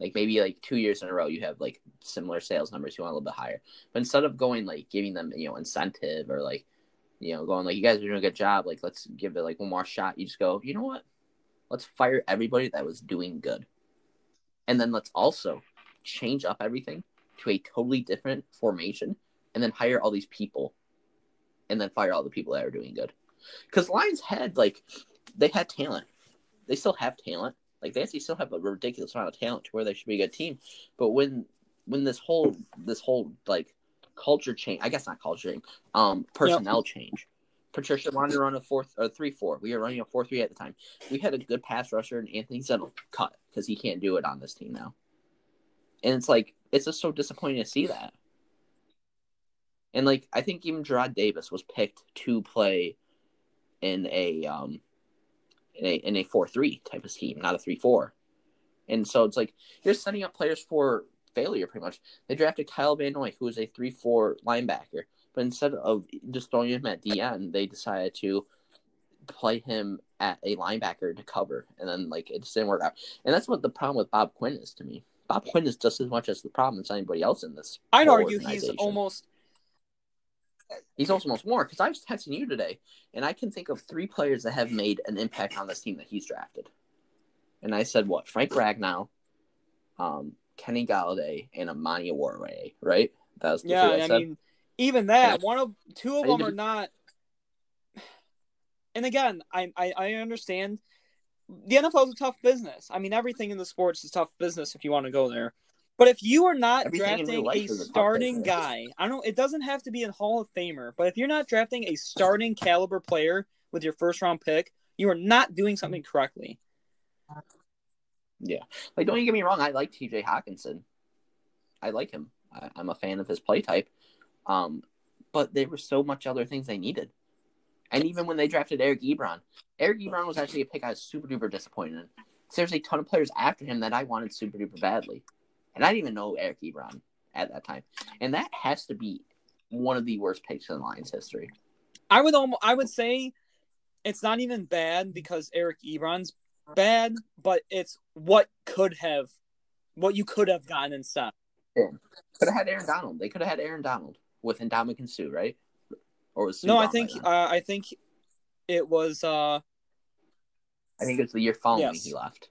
Speaker 1: like maybe like two years in a row you have like similar sales numbers, you want a little bit higher. But instead of going like giving them, you know, incentive or like, you know, going like you guys are doing a good job, like let's give it like one more shot, you just go, you know what? Let's fire everybody that was doing good. And then let's also change up everything to a totally different formation and then hire all these people and then fire all the people that are doing good. Because Lions had like they had talent. They still have talent. Like they actually still have a ridiculous amount of talent to where they should be a good team. But when when this whole this whole like culture change I guess not culture change, um personnel change. Patricia wanted to run a fourth or three four. We were running a four three at the time. We had a good pass rusher and Anthony Zettel cut because he can't do it on this team now. And it's like it's just so disappointing to see that. And like I think even Jarrad Davis was picked to play in a um in a in a four three type of scheme, not a three four. And so it's like you're setting up players for failure pretty much. They drafted Kyle Van Noy, who is a three four linebacker, but instead of just throwing him at DN, they decided to play him at a linebacker to cover, and then like it just didn't work out. And that's what the problem with Bob Quinn is to me. Bob Quinn is just as much as the problem as anybody else in this.
Speaker 2: I'd argue he's almost
Speaker 1: He's almost more because I was texting you today, and I can think of three players that have made an impact on this team that he's drafted. And I said what? Frank Ragnow, um, Kenny Golladay, and Amani Oruwariye, right? That was the
Speaker 2: yeah.
Speaker 1: three I,
Speaker 2: I
Speaker 1: said.
Speaker 2: mean, even that one of two of them are not. And again, I, I I understand the NFL is a tough business. I mean, everything in the sports is tough business if you want to go there. But if you are not
Speaker 1: Everything
Speaker 2: drafting a
Speaker 1: a
Speaker 2: starting guy, I don't. It doesn't have to be a Hall of Famer, but if you're not drafting a starting caliber player with your first round pick, you are not doing something correctly.
Speaker 1: Yeah, like, don't you get me wrong. I like T.J. Hockenson. I like him. I, I'm a fan of his play type. Um, but there were so much other things they needed. And even when they drafted Eric Ebron, Eric Ebron was actually a pick I was super duper disappointed in. There's a ton of players after him that I wanted super duper badly. And I didn't even know Eric Ebron at that time. And that has to be one of the worst picks in Lions history.
Speaker 2: I would almost, I would say it's not even bad because Eric Ebron's bad, but it's what could have, what you could have gotten instead.
Speaker 1: Could have had Aaron Donald. They could have had Aaron Donald with and Suh right? Or was Suh
Speaker 2: No, I think, uh, I think it was, uh,
Speaker 1: I think it's the year following
Speaker 2: Yes.
Speaker 1: he left.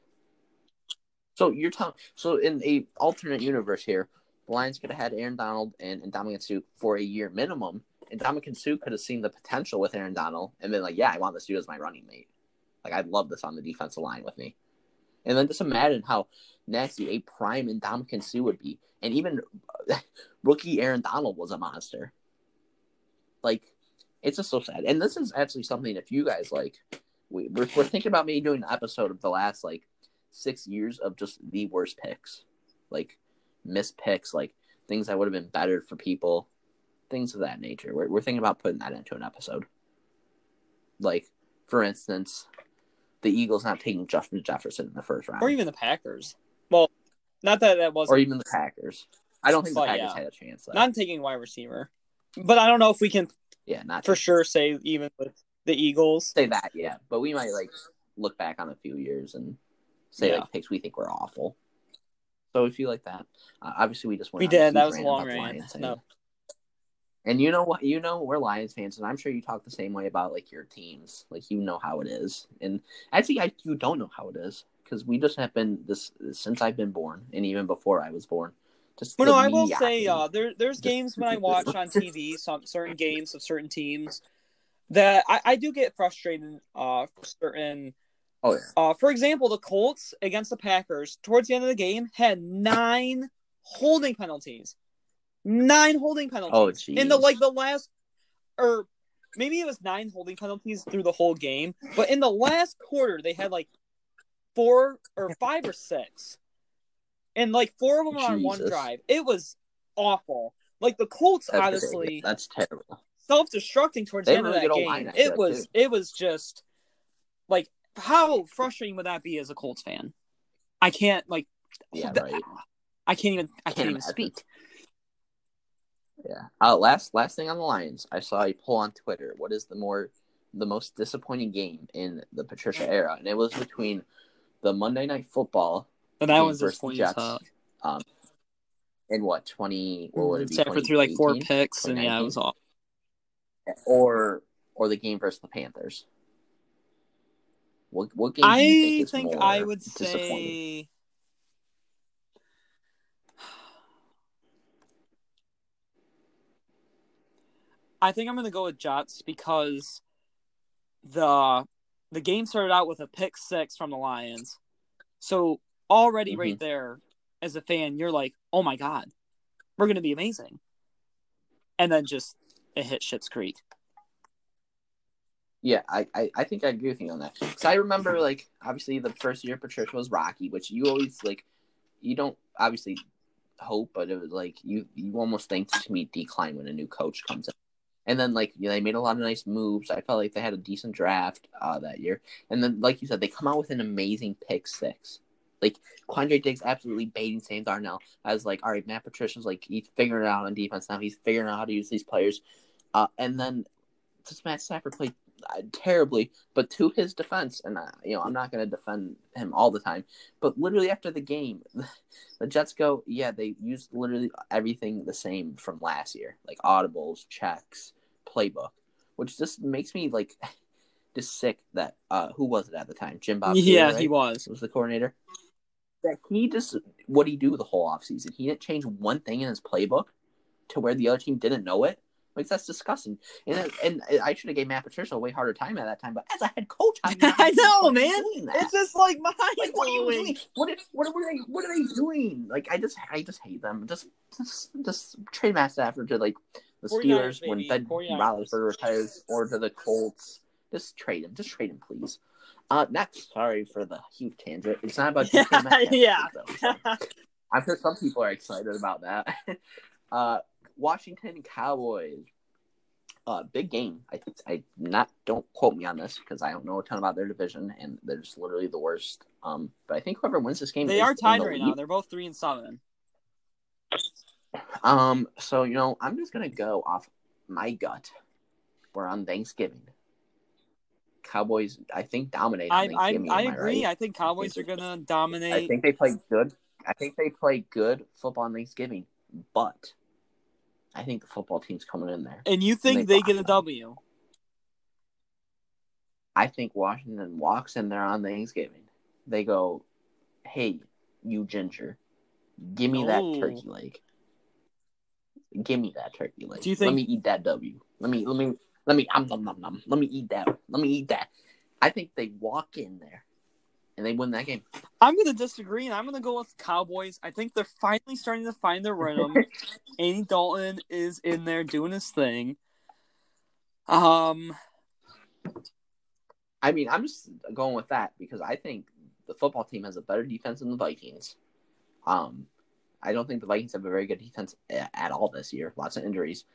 Speaker 1: So you're telling so in a alternate universe here, the Lions could have had Aaron Donald and Ndamukong Suh for a year minimum, and Ndamukong Suh could have seen the potential with Aaron Donald and been like, "Yeah, I want this dude as my running mate. Like, I'd love this on the defensive line with me." And then just imagine how nasty a prime Ndamukong Suh would be, and even rookie Aaron Donald was a monster. Like, it's just so sad. And this is actually something if you guys like, we, we're, we're thinking about maybe doing an episode of the last like six years of just the worst picks, like missed picks, like things that would have been better for people, things of that nature. We're, we're thinking about putting that into an episode. Like, for instance, the Eagles not taking Justin Jefferson in the first round,
Speaker 2: or even the Packers. Well, not that that was
Speaker 1: or even the Packers. I don't think the Packers
Speaker 2: yeah.
Speaker 1: had a chance. Though.
Speaker 2: not taking wide receiver, but I don't know if we can
Speaker 1: yeah, not
Speaker 2: for sure say even with the Eagles.
Speaker 1: say that Yeah, but we might like look back on a few years and say
Speaker 2: Yeah.
Speaker 1: like picks we think were awful. So if you like that, uh, obviously we just went
Speaker 2: We did. That was a long rant. No.
Speaker 1: And you know what? You know we're Lions fans, and I'm sure you talk the same way about like your teams. Like you know how it is, and actually, I you don't know how it is because we just have been this since I've been born, and even before I was born. Just
Speaker 2: Well, no, I will say uh, there there's games when I watch on TV, some certain games of certain teams that I, I do get frustrated. Uh, for certain.
Speaker 1: oh yeah,
Speaker 2: Uh, for example, the Colts against the Packers towards the end of the game had nine holding penalties. Nine holding penalties.
Speaker 1: oh geez.
Speaker 2: in the like the last or maybe it was nine holding penalties through the whole game but in the last quarter they had like four or five or six and like four of them on one drive it was awful like the colts
Speaker 1: That's
Speaker 2: honestly
Speaker 1: that's terrible.
Speaker 2: self-destructing towards
Speaker 1: They
Speaker 2: the end of that
Speaker 1: really good O-line
Speaker 2: game it was
Speaker 1: too.
Speaker 2: it was just like how frustrating would that be as a colts fan i can't like
Speaker 1: Yeah, right.
Speaker 2: i can't even i
Speaker 1: Can't
Speaker 2: can't even
Speaker 1: imagine.
Speaker 2: speak
Speaker 1: Yeah. Uh, last last thing on the Lions, I saw a poll on Twitter. What is the more the most disappointing game in the Patricia era? And it was between the Monday Night Football
Speaker 2: And that was
Speaker 1: versus the Jets. Um, in what twenty? What would it be?
Speaker 2: Stafford threw like four picks, and yeah, it was off.
Speaker 1: Or or the game versus the Panthers. What what game? do you
Speaker 2: I
Speaker 1: think,
Speaker 2: think I would say. I think I'm gonna go with Jets because the the game started out with a pick six from the Lions, so already right mm-hmm. there, as a fan, you're like, "Oh my god, we're gonna be amazing," and then just it hit Shit's Creek.
Speaker 1: Yeah, I, I, I think I agree with you on that. Because I remember, like, obviously the first year Patricia was rocky, which you always, like, you don't obviously hope, but it was like you, you almost think to meet decline when a new coach comes in. And then, like, you know, they made a lot of nice moves. I felt like they had a decent draft uh, that year. And then, like you said, they come out with an amazing pick six. Like, Quandre Diggs absolutely baiting Sam Darnold. I was like, all right, Matt Patricia's like, he's figuring it out on defense now. He's figuring out how to use these players. Uh, and then just Matt Stafford played terribly, but to his defense, and uh, you know I'm not going to defend him all the time, but literally after the game, the Jets go, yeah, they used literally everything the same from last year, like audibles, checks, playbook, which just makes me like just sick that uh who was it at the time, Jim Bob?
Speaker 2: yeah,
Speaker 1: Cooter,
Speaker 2: he
Speaker 1: right?
Speaker 2: was.
Speaker 1: was the coordinator. That he just what he do the whole offseason. He didn't change one thing in his playbook to where the other team didn't know it. Like that's disgusting. And and I should have gave Matt Patricia a way harder time at that time. But as a head coach, I'm not
Speaker 2: I know, man. It's just like mind
Speaker 1: like what are you doing? What are, what are they what are they doing? Like I just I just hate them. Just just just trade Matt Stafford to like the Steelers when. Ben Roethlisberger retires, or to the Colts. Just trade him. Just trade him, please. Uh, next, sorry for the huge tangent. It's not about DK Metcalf,
Speaker 2: Yeah.
Speaker 1: though, so. I'm sure some people are excited about that. uh, Washington Cowboys. Uh, big game. I I not don't quote me on this because I don't know a ton about their division and they're just literally the worst. Um, but I think whoever wins this game,
Speaker 2: They are tied
Speaker 1: the
Speaker 2: right
Speaker 1: lead.
Speaker 2: now. They're both three and seven.
Speaker 1: Um, so you know, I'm just gonna go off my gut We're on Thanksgiving. Cowboys, I think, dominate.
Speaker 2: I I, I agree.
Speaker 1: right?
Speaker 2: I think Cowboys are gonna dominate.
Speaker 1: I think they played good. I think they played good football on Thanksgiving, but I think the football team's coming in there.
Speaker 2: and you think
Speaker 1: they
Speaker 2: they get a. W?
Speaker 1: I think Washington walks in there on Thanksgiving. They go, "Hey, you ginger, give me that
Speaker 2: Oh.
Speaker 1: turkey leg. Give me that turkey leg.
Speaker 2: Do you
Speaker 1: Let me eat that W. Let me let me let me um, nom nom nom. Let me eat that. Let me eat that." I think they walk in there and they win that game.
Speaker 2: I'm gonna disagree, and I'm gonna go with Cowboys. I think they're finally starting to find their rhythm. Andy Dalton is in there doing his thing. Um,
Speaker 1: I mean, I'm just going with that because I think the football team has a better defense than the Vikings. Um, I don't think the Vikings have a very good defense at all this year. Lots of injuries.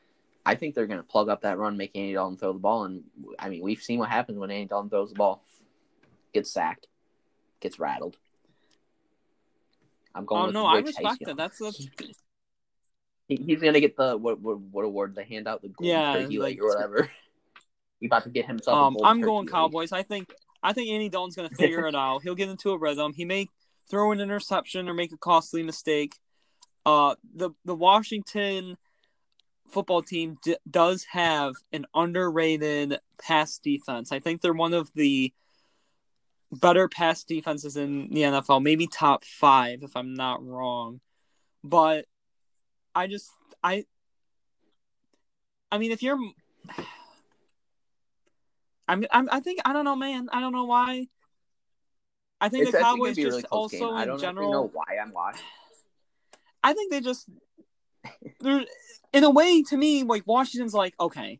Speaker 1: I think they're going to plug up that run, make Andy Dalton throw the ball, and I mean, we've seen what happens when Andy Dalton throws the ball. Gets sacked, gets rattled. I'm going.
Speaker 2: oh no, I
Speaker 1: Rich
Speaker 2: respect
Speaker 1: Haskell.
Speaker 2: that. That's a
Speaker 1: He, he's going to get the what, what what award they hand out the golden
Speaker 2: Yeah,
Speaker 1: turkey
Speaker 2: like-
Speaker 1: or whatever. He about to get himself. a
Speaker 2: Um, I'm going
Speaker 1: leg.
Speaker 2: Cowboys. I think I think Andy Dalton's gonna figure it out. He'll get into a rhythm. He may throw an interception or make a costly mistake. Uh, the the Washington football team d- does have an underrated pass defense. I think they're one of the better pass defenses in the NFL, maybe top five if I'm not wrong. But I just I I mean if you're I'm, I'm I think I don't know man I don't know why I think
Speaker 1: It's
Speaker 2: the Cowboys just
Speaker 1: really
Speaker 2: also
Speaker 1: game. I don't
Speaker 2: general
Speaker 1: know why I'm watching.
Speaker 2: I think they just they're in a way to me like Washington's like okay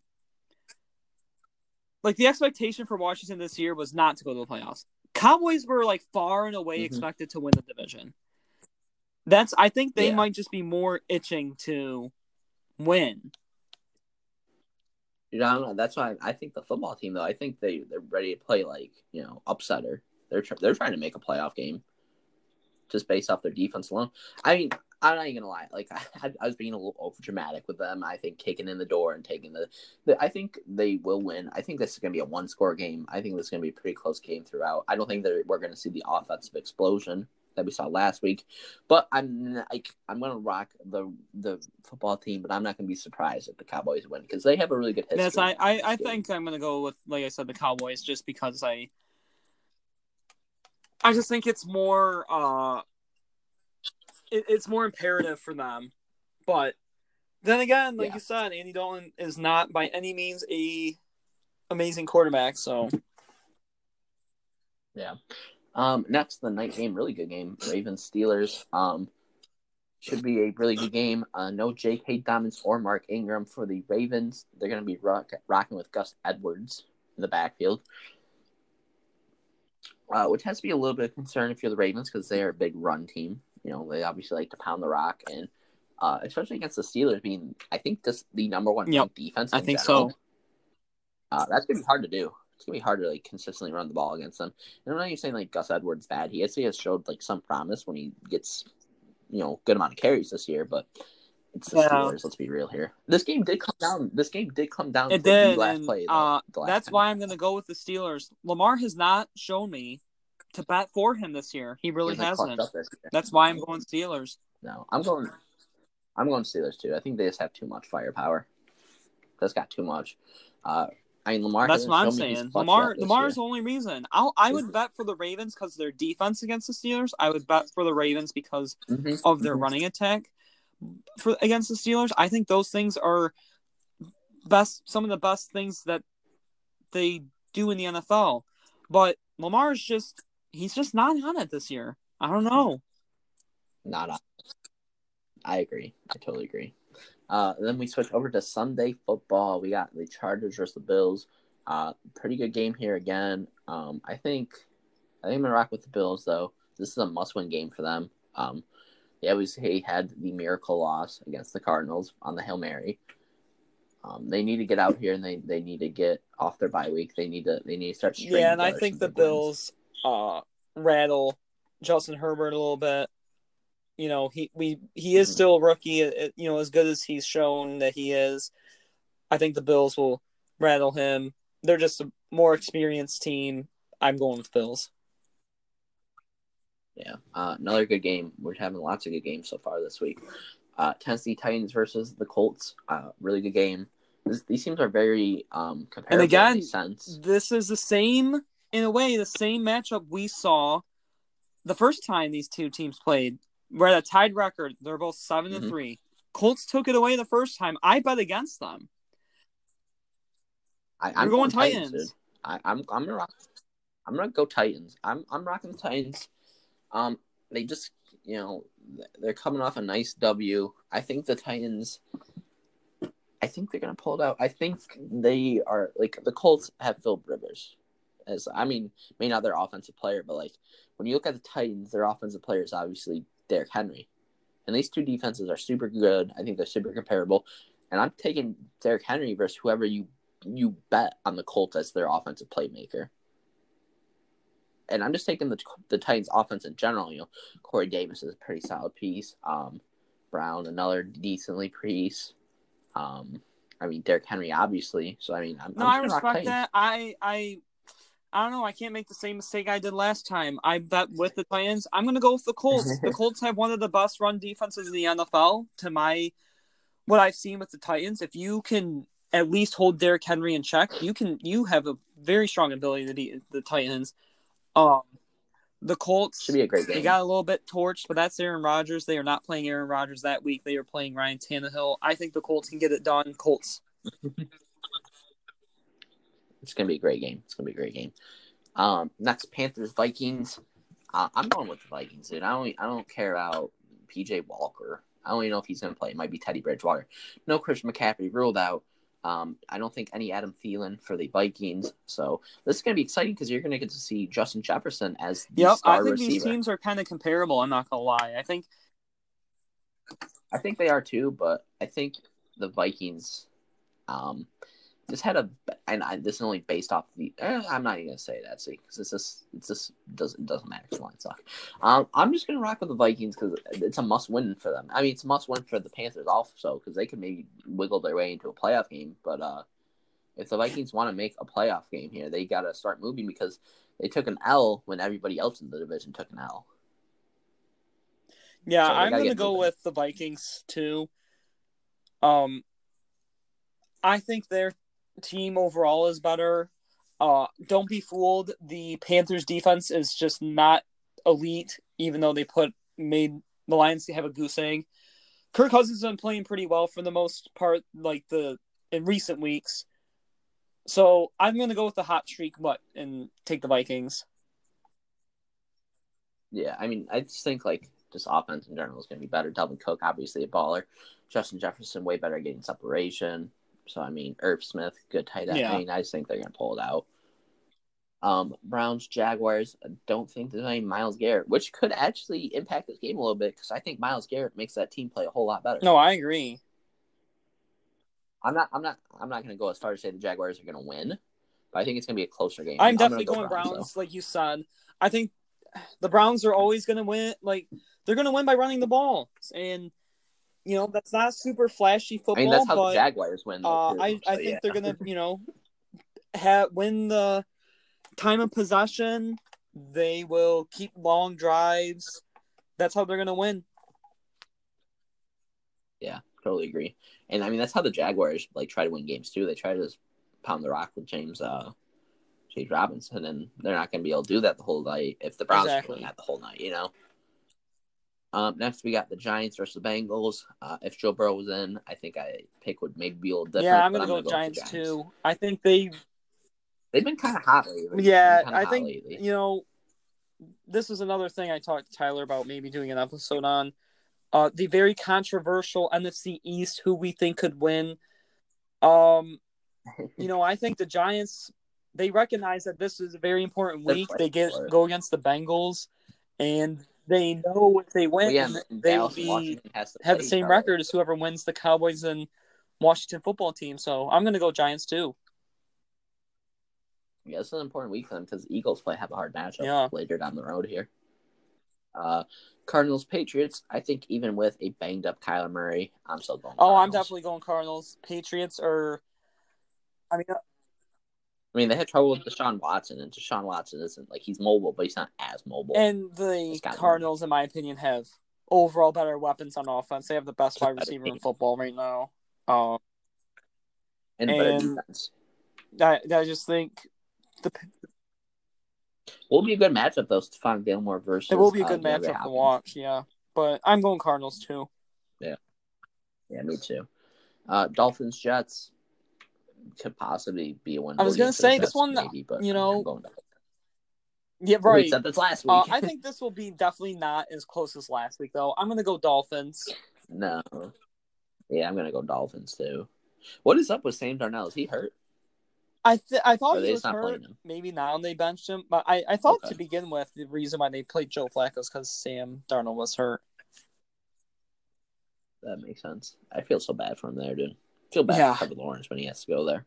Speaker 2: like the expectation for Washington this year was not to go to the playoffs. Cowboys were like far and away
Speaker 1: Mhm.
Speaker 2: expected to win the division. That's I think they
Speaker 1: Yeah.
Speaker 2: might just be more itching to win.
Speaker 1: You know, I don't know. That's why I think the football team, though, I think they they're ready to play like you know upsetter. They're they're trying to make a playoff game, just based off their defense alone. I mean, I'm not even gonna lie. Like I, I was being a little over dramatic with them. I think kicking in the door and taking the, the. I think they will win. I think this is gonna be a one score game. I think this is gonna be a pretty close game throughout. I don't think that we're gonna see the offensive explosion that we saw last week. But I'm like I'm gonna rock the the football team, but I'm not gonna be surprised if the Cowboys win because they have a really good history.
Speaker 2: Yes, I, I, I think I'm gonna go with like I said the Cowboys just because I I just think it's more uh it, it's more imperative for them. But then again, like
Speaker 1: Yeah.
Speaker 2: you said, Andy Dalton is not by any means a amazing quarterback, so
Speaker 1: Yeah. Um, next, the night game, really good game. Ravens Steelers. Um, should be a really good game. Uh, no J.K. Dobbins or Mark Ingram for the Ravens. They're going to be rock- rocking with Gus Edwards in the backfield, uh, which has to be a little bit of concern if you're the Ravens because they are a big run team. You know, they obviously like to pound the rock, and uh, especially against the Steelers being, I think, just the number one
Speaker 2: Yep.
Speaker 1: defense.
Speaker 2: I think
Speaker 1: general.
Speaker 2: so.
Speaker 1: Uh, that's gonna be hard to do. It's gonna be hard to like consistently run the ball against them. And I'm not even saying like Gus Edwards bad. He actually has showed like some promise when he gets, you know, good amount of carries this year. But it's the
Speaker 2: Yeah.
Speaker 1: Steelers. Let's be real here. This game did come down. This game did come down.
Speaker 2: It
Speaker 1: to
Speaker 2: did,
Speaker 1: the last
Speaker 2: and,
Speaker 1: play. though,
Speaker 2: uh,
Speaker 1: the last
Speaker 2: that's
Speaker 1: time.
Speaker 2: why I'm gonna go with the Steelers. Lamar has not shown me to bat for him this year. He really
Speaker 1: He hasn't
Speaker 2: hasn't.
Speaker 1: clutched up this year.
Speaker 2: That's why I'm going Steelers.
Speaker 1: No, I'm going. I'm going Steelers too. I think they just have too much firepower. That's got too much. Uh, I mean, Lamar.
Speaker 2: That's what I'm
Speaker 1: shown me he's
Speaker 2: saying. Lamar Lamar's the only reason. I'll I would bet for the Ravens because their defense against the Steelers. I would bet for the Ravens because
Speaker 1: Mhm,
Speaker 2: of their
Speaker 1: mhm.
Speaker 2: running attack for against the Steelers. I think those things are best some of the best things that they do in the NFL. But Lamar's just he's just not on it this year. I don't know.
Speaker 1: Not on. I agree. I totally agree. Uh, then we switch over to Sunday football. We got the Chargers versus the Bills. Uh, pretty good game here again. Um, I think I think I'm gonna rock with the Bills though. This is a must-win game for them. Um, they obviously had the miracle loss against the Cardinals on the Hail Mary. Um, they need to get out here and they, they need to get off their bye week. They need to they need to start.
Speaker 2: Yeah, and I think the
Speaker 1: big wins.
Speaker 2: Bills uh rattle Justin Herbert a little bit. You know, he we he is
Speaker 1: Mhm.
Speaker 2: still a rookie. uh, You know, as good as he's shown that he is, I think the Bills will rattle him. They're just a more experienced team. I'm going with Bills.
Speaker 1: Yeah, uh, another good game. We're having lots of good games so far this week. Uh, Tennessee Titans versus the Colts. Uh, really good game. This, these teams are very um, comparable.
Speaker 2: And again, this is the same, in a way, the same matchup we saw the first time these two teams played. We're at a tied record. They're both 7 and
Speaker 1: Mhm.
Speaker 2: three. Colts took it away the first time. I bet against them.
Speaker 1: I,
Speaker 2: I'm going Titans.
Speaker 1: dude. I, I'm I'm gonna rock. I'm gonna go Titans. I'm I'm rocking the Titans. Um, they just you know they're coming off a nice W. I think the Titans. I think they're gonna pull it out. I think they are like the Colts have Phil Rivers, as I mean, may not their offensive player, but like when you look at the Titans, their offensive player is obviously Derrick Henry, and these two defenses are super good. I think they're super comparable, and I'm taking Derrick Henry versus whoever you you bet on the Colts as their offensive playmaker. And I'm just taking the the Titans offense in general. You know, Corey Davis is a pretty solid piece. Um, Brown another decently piece. Um, I mean Derrick Henry obviously. So I mean, I'm,
Speaker 2: No,
Speaker 1: I'm
Speaker 2: I respect that. I I I don't know. I can't make the same mistake I did last time. I bet with the Titans. I'm going to go with the Colts. the Colts have one of the best run defenses in the NFL. To my what I've seen with the Titans, if you can at least hold Derrick Henry in check, you can. You have a very strong ability to beat the Titans. Um, the Colts
Speaker 1: Should be a great game.
Speaker 2: they got a little bit torched, but that's Aaron Rodgers. They are not playing Aaron Rodgers that week. They are playing Ryan Tannehill. I think the Colts can get it done. Colts.
Speaker 1: It's gonna be a great game. It's gonna be a great game. Um, next Panthers Vikings. Uh, I'm going with the Vikings, dude. I don't I don't care about PJ Walker. I don't even know if he's gonna play. It might be Teddy Bridgewater. No Christian McCaffrey ruled out. Um, I don't think any Adam Thielen for the Vikings. So this is gonna be exciting because you're gonna get to see Justin Jefferson as the
Speaker 2: Yep,
Speaker 1: star
Speaker 2: I think
Speaker 1: receiver.
Speaker 2: these teams are kind of comparable. I'm not gonna lie. I think
Speaker 1: I think they are too, but I think the Vikings um, just had a, and I, this is only based off the. Eh, I'm not even gonna say that, see, because it's just, it's just doesn't doesn't matter. It's line suck. Um, I'm just gonna rock with the Vikings because it's a must win for them. I mean, it's a must win for the Panthers also because they could maybe wiggle their way into a playoff game. But uh, if the Vikings want to make a playoff game here, they got to start moving because they took an L when everybody else in the division took an L.
Speaker 2: yeah,
Speaker 1: So
Speaker 2: I'm gonna go
Speaker 1: moving.
Speaker 2: with the Vikings too. Um, I think their team overall is better. Uh, don't be fooled. The Panthers defense is just not elite, even though they put made the Lions have a goose egg. Kirk Cousins has been playing pretty well for the most part, like the in recent weeks. So I'm gonna go with the hot streak, but and take the Vikings.
Speaker 1: Yeah, I mean, I just think like just offense in general is going to be better. Dalvin Cook, obviously a baller. Justin Jefferson, way better getting separation. So I mean, Irv Smith, good tight end.
Speaker 2: Yeah.
Speaker 1: I mean, I just think they're going to pull it out. Um, Browns, Jaguars. I don't think there's any Myles Garrett, which could actually impact this game a little bit because I think Myles Garrett makes that team play a whole lot better.
Speaker 2: No, I agree.
Speaker 1: I'm not. I'm not. I'm not going to go as far as say the Jaguars are going to win, but I think it's going to be a closer game.
Speaker 2: I'm
Speaker 1: gonna
Speaker 2: definitely
Speaker 1: go
Speaker 2: going Browns,
Speaker 1: though.
Speaker 2: like you said. I think the Browns are always going to win. Like they're going to win by running the ball, and you know that's not super flashy football.
Speaker 1: I mean, that's how
Speaker 2: but
Speaker 1: the Jaguars win. Though,
Speaker 2: uh, I I
Speaker 1: so,
Speaker 2: think
Speaker 1: yeah.
Speaker 2: they're going to you know have win the time of possession. They will keep long drives. That's how they're going to win.
Speaker 1: Yeah, totally agree. And I mean that's how the Jaguars like try to win games too. They try to just pound the rock with James uh James Robinson and they're not gonna be able to do that the whole night if the Browns
Speaker 2: Exactly.
Speaker 1: are doing that the whole night, you know. Um next we got the Giants versus the Bengals. Uh if Joe Burrow was in, I think I pick would maybe be a little different.
Speaker 2: yeah, I'm going to go with
Speaker 1: with
Speaker 2: Giants,
Speaker 1: the
Speaker 2: too. I think they
Speaker 1: They've been kinda hot lately.
Speaker 2: Yeah,
Speaker 1: They've been kinda
Speaker 2: I think
Speaker 1: lately.
Speaker 2: you know this is another thing I talked to Tyler about maybe doing an episode on. Uh, the very controversial NFC East, who we think could win. Um, you know, I think the Giants they recognize that this is a very important week. They get go against the Bengals, and they know if they win,
Speaker 1: yeah,
Speaker 2: they will
Speaker 1: Dallas and
Speaker 2: be have the same record as whoever wins the Cowboys and Washington football team. So I'm going to go Giants too.
Speaker 1: Yeah, this is an important week for them because the Eagles play have a hard matchup
Speaker 2: Yeah.
Speaker 1: later down the road here. Uh, Cardinals Patriots. I think even with a banged up Kyler Murray, I'm still going.
Speaker 2: Oh, I'm definitely going Cardinals. Patriots are. I mean,
Speaker 1: I mean, they had trouble with Deshaun Watson, and Deshaun Watson isn't like he's mobile, but he's not as mobile.
Speaker 2: And the Cardinals, in my opinion, have overall better weapons on offense. They have the best wide receiver in football right now. Um,
Speaker 1: and
Speaker 2: and- I, I just think the
Speaker 1: Will be a good matchup though. Stephon Gilmore versus.
Speaker 2: it will be a
Speaker 1: uh,
Speaker 2: good
Speaker 1: DeAndre
Speaker 2: matchup to watch. Yeah, but I'm going Cardinals too.
Speaker 1: Yeah, yeah, me too. Uh, Dolphins Jets could possibly be a win.
Speaker 2: I was gonna say, this one,
Speaker 1: maybe, but
Speaker 2: you know,
Speaker 1: going to-
Speaker 2: Yeah, right.
Speaker 1: said this last week.
Speaker 2: Uh, I think this will be definitely not as close as last week, though. I'm gonna go Dolphins.
Speaker 1: no. Yeah, I'm gonna go Dolphins too. What is up with Sam Darnold? Is he hurt?
Speaker 2: I th- I thought he was
Speaker 1: not
Speaker 2: hurt. Maybe now they benched him, but I, I thought
Speaker 1: Okay.
Speaker 2: to begin with the reason why they played Joe Flacco is because Sam Darnold was hurt.
Speaker 1: That makes sense. I feel so bad for him there, dude. Feel bad
Speaker 2: Yeah.
Speaker 1: for Trevor Lawrence when he has to go there.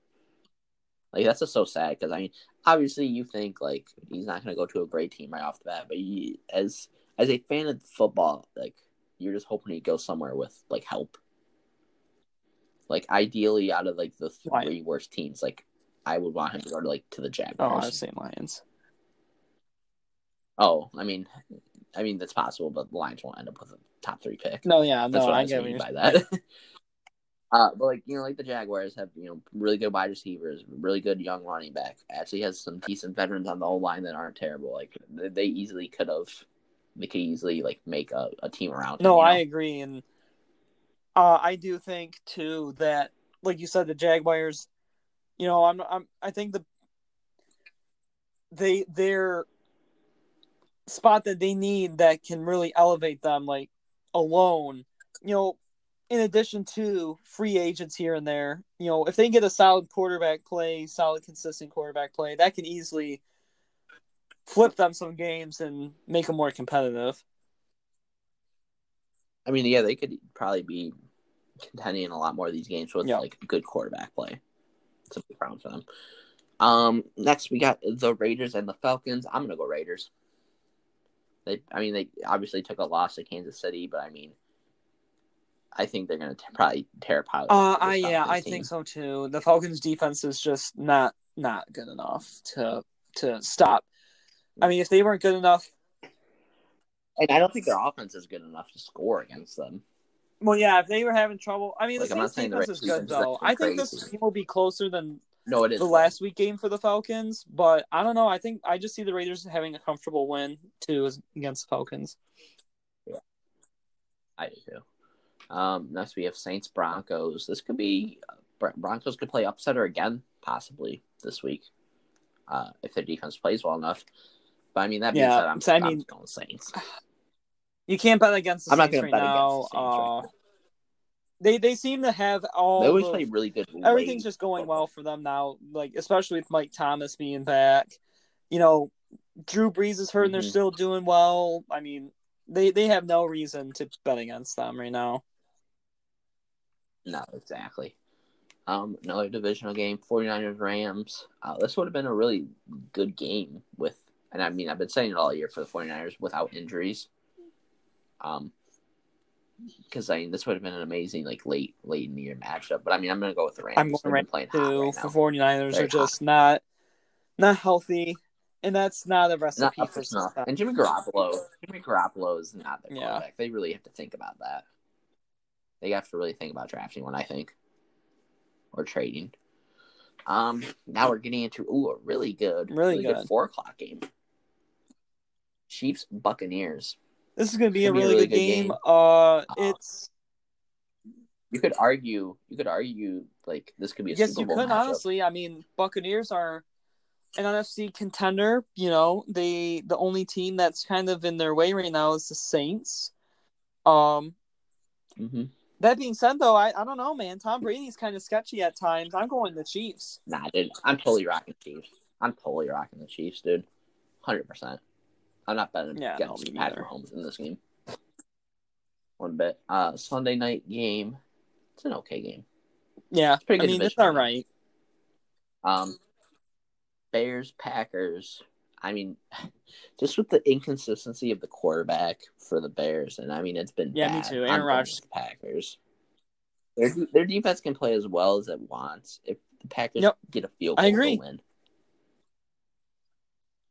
Speaker 1: Like that's just so sad because I mean, obviously you think like he's not going to go to a great team right off the bat, but you, as as a fan of football, like you're just hoping he goes somewhere with like help. Like ideally, out of like the three
Speaker 2: Right.
Speaker 1: worst teams, like I would want him to go to like to the
Speaker 2: Oh,
Speaker 1: Jaguars.
Speaker 2: I was saying Lions.
Speaker 1: Oh, I mean, I mean that's possible, but the Lions won't end up with a top three pick.
Speaker 2: No, yeah,
Speaker 1: That's
Speaker 2: no,
Speaker 1: what I,
Speaker 2: I get
Speaker 1: by that. uh, but like you know, like the Jaguars have you know really good wide receivers, really good young running back. Actually, has some decent veterans on the whole line that aren't terrible. Like they- easily could have, they could easily like make a, a team around. him,
Speaker 2: No,
Speaker 1: you know?
Speaker 2: I agree, and uh, I do think too that, like you said, the Jaguars. You know, I'm, I'm, I think the they their spot that they need that can really elevate them, like alone. You know, in addition to free agents here and there, you know, if they get a solid quarterback play, solid consistent quarterback play, that can easily flip them some games and make them more competitive.
Speaker 1: I mean, yeah, they could probably be contending in a lot more of these games with
Speaker 2: Yeah.
Speaker 1: like good quarterback play. It's a big problem for them. Um, next we got the Raiders and the Falcons. I'm gonna go Raiders. They, I mean, they obviously took a loss to Kansas City, but I mean, I think they're gonna probably tear apart.
Speaker 2: Uh,
Speaker 1: this
Speaker 2: I yeah, I
Speaker 1: team.
Speaker 2: think so too. The Falcons' defense is just not not good enough to to stop. I mean, if they weren't good enough,
Speaker 1: And I don't think their offense is good enough to score against them.
Speaker 2: well, yeah, if they were having trouble, I mean,
Speaker 1: Like,
Speaker 2: the
Speaker 1: I'm not
Speaker 2: Saints
Speaker 1: saying the
Speaker 2: is good though. I think this
Speaker 1: crazy.
Speaker 2: game will be closer than
Speaker 1: No, it is
Speaker 2: the last week game for the Falcons, but I don't know. I think I just see the Raiders having a comfortable win too against the Falcons.
Speaker 1: Yeah, I do too. Um, next we have Saints Broncos. This could be Broncos could play upsetter again, possibly this week, uh, if their defense plays well enough. But I mean that being
Speaker 2: Yeah,
Speaker 1: said, I'm,
Speaker 2: so I
Speaker 1: I'm
Speaker 2: mean-
Speaker 1: going Saints.
Speaker 2: You can't bet against the
Speaker 1: I'm not going
Speaker 2: right
Speaker 1: to bet
Speaker 2: now.
Speaker 1: against the Saints
Speaker 2: uh,
Speaker 1: right now.
Speaker 2: They they seem to have all
Speaker 1: They always
Speaker 2: the-
Speaker 1: play really good.
Speaker 2: everything's just going well for them now. Like especially with Mike Thomas being back, you know, Drew Brees is hurt and they're
Speaker 1: Mhm.
Speaker 2: still doing well. I mean, they they have no reason to bet against them right now.
Speaker 1: No, exactly. Um, another divisional game, 49ers Rams. Uh, this would have been a really good game with, and I mean, I've been saying it all year for the 49ers without injuries. Um, because I mean, this would have been an amazing like late late in the year matchup. But I mean, I'm gonna go with the Rams.
Speaker 2: I'm going right
Speaker 1: playing
Speaker 2: too.
Speaker 1: hot right
Speaker 2: the
Speaker 1: now.
Speaker 2: 49ers
Speaker 1: Very
Speaker 2: are just not not healthy, and that's not a
Speaker 1: Not
Speaker 2: recipe
Speaker 1: up
Speaker 2: for
Speaker 1: to
Speaker 2: success.
Speaker 1: And Jimmy Garoppolo, Jimmy Garoppolo is not their
Speaker 2: Yeah.
Speaker 1: They really have to think about that. They have to really think about drafting one, I think, or trading. Um, now we're getting into ooh a really good,
Speaker 2: Really
Speaker 1: good.
Speaker 2: good.
Speaker 1: four o'clock game. Chiefs Buccaneers.
Speaker 2: This is going to be a
Speaker 1: Should be a
Speaker 2: really,
Speaker 1: really
Speaker 2: good
Speaker 1: good
Speaker 2: game.
Speaker 1: game.
Speaker 2: Uh,
Speaker 1: Uh,
Speaker 2: it's
Speaker 1: You could argue, you could argue like this could be a
Speaker 2: yes,
Speaker 1: Super
Speaker 2: you
Speaker 1: Bowl
Speaker 2: could
Speaker 1: matchup.
Speaker 2: honestly. I mean, Buccaneers are an NFC contender. You know, they the only team that's kind of in their way right now is the Saints. Um,
Speaker 1: hmm
Speaker 2: that being said, though, I, I don't know, man. Tom Brady's kind of sketchy at times. I'm going the Chiefs.
Speaker 1: Nah, dude, I'm totally rocking the Chiefs. I'm totally rocking the Chiefs, dude. Hundred percent. I'm not betting
Speaker 2: Yeah,
Speaker 1: against
Speaker 2: me
Speaker 1: Patrick. Mahomes in this game. One bit. Uh, Sunday night game. It's an okay game.
Speaker 2: Yeah,
Speaker 1: it's
Speaker 2: pretty
Speaker 1: good I
Speaker 2: mean, it's all right.
Speaker 1: Um, Bears Packers. I mean, just with the inconsistency of the quarterback for the Bears, and I mean it's been
Speaker 2: Yeah, me too. Aaron Rodgers-
Speaker 1: Packers. Their their defense can play as well as it wants. If the Packers
Speaker 2: Yep.
Speaker 1: get a field
Speaker 2: I agree.
Speaker 1: win.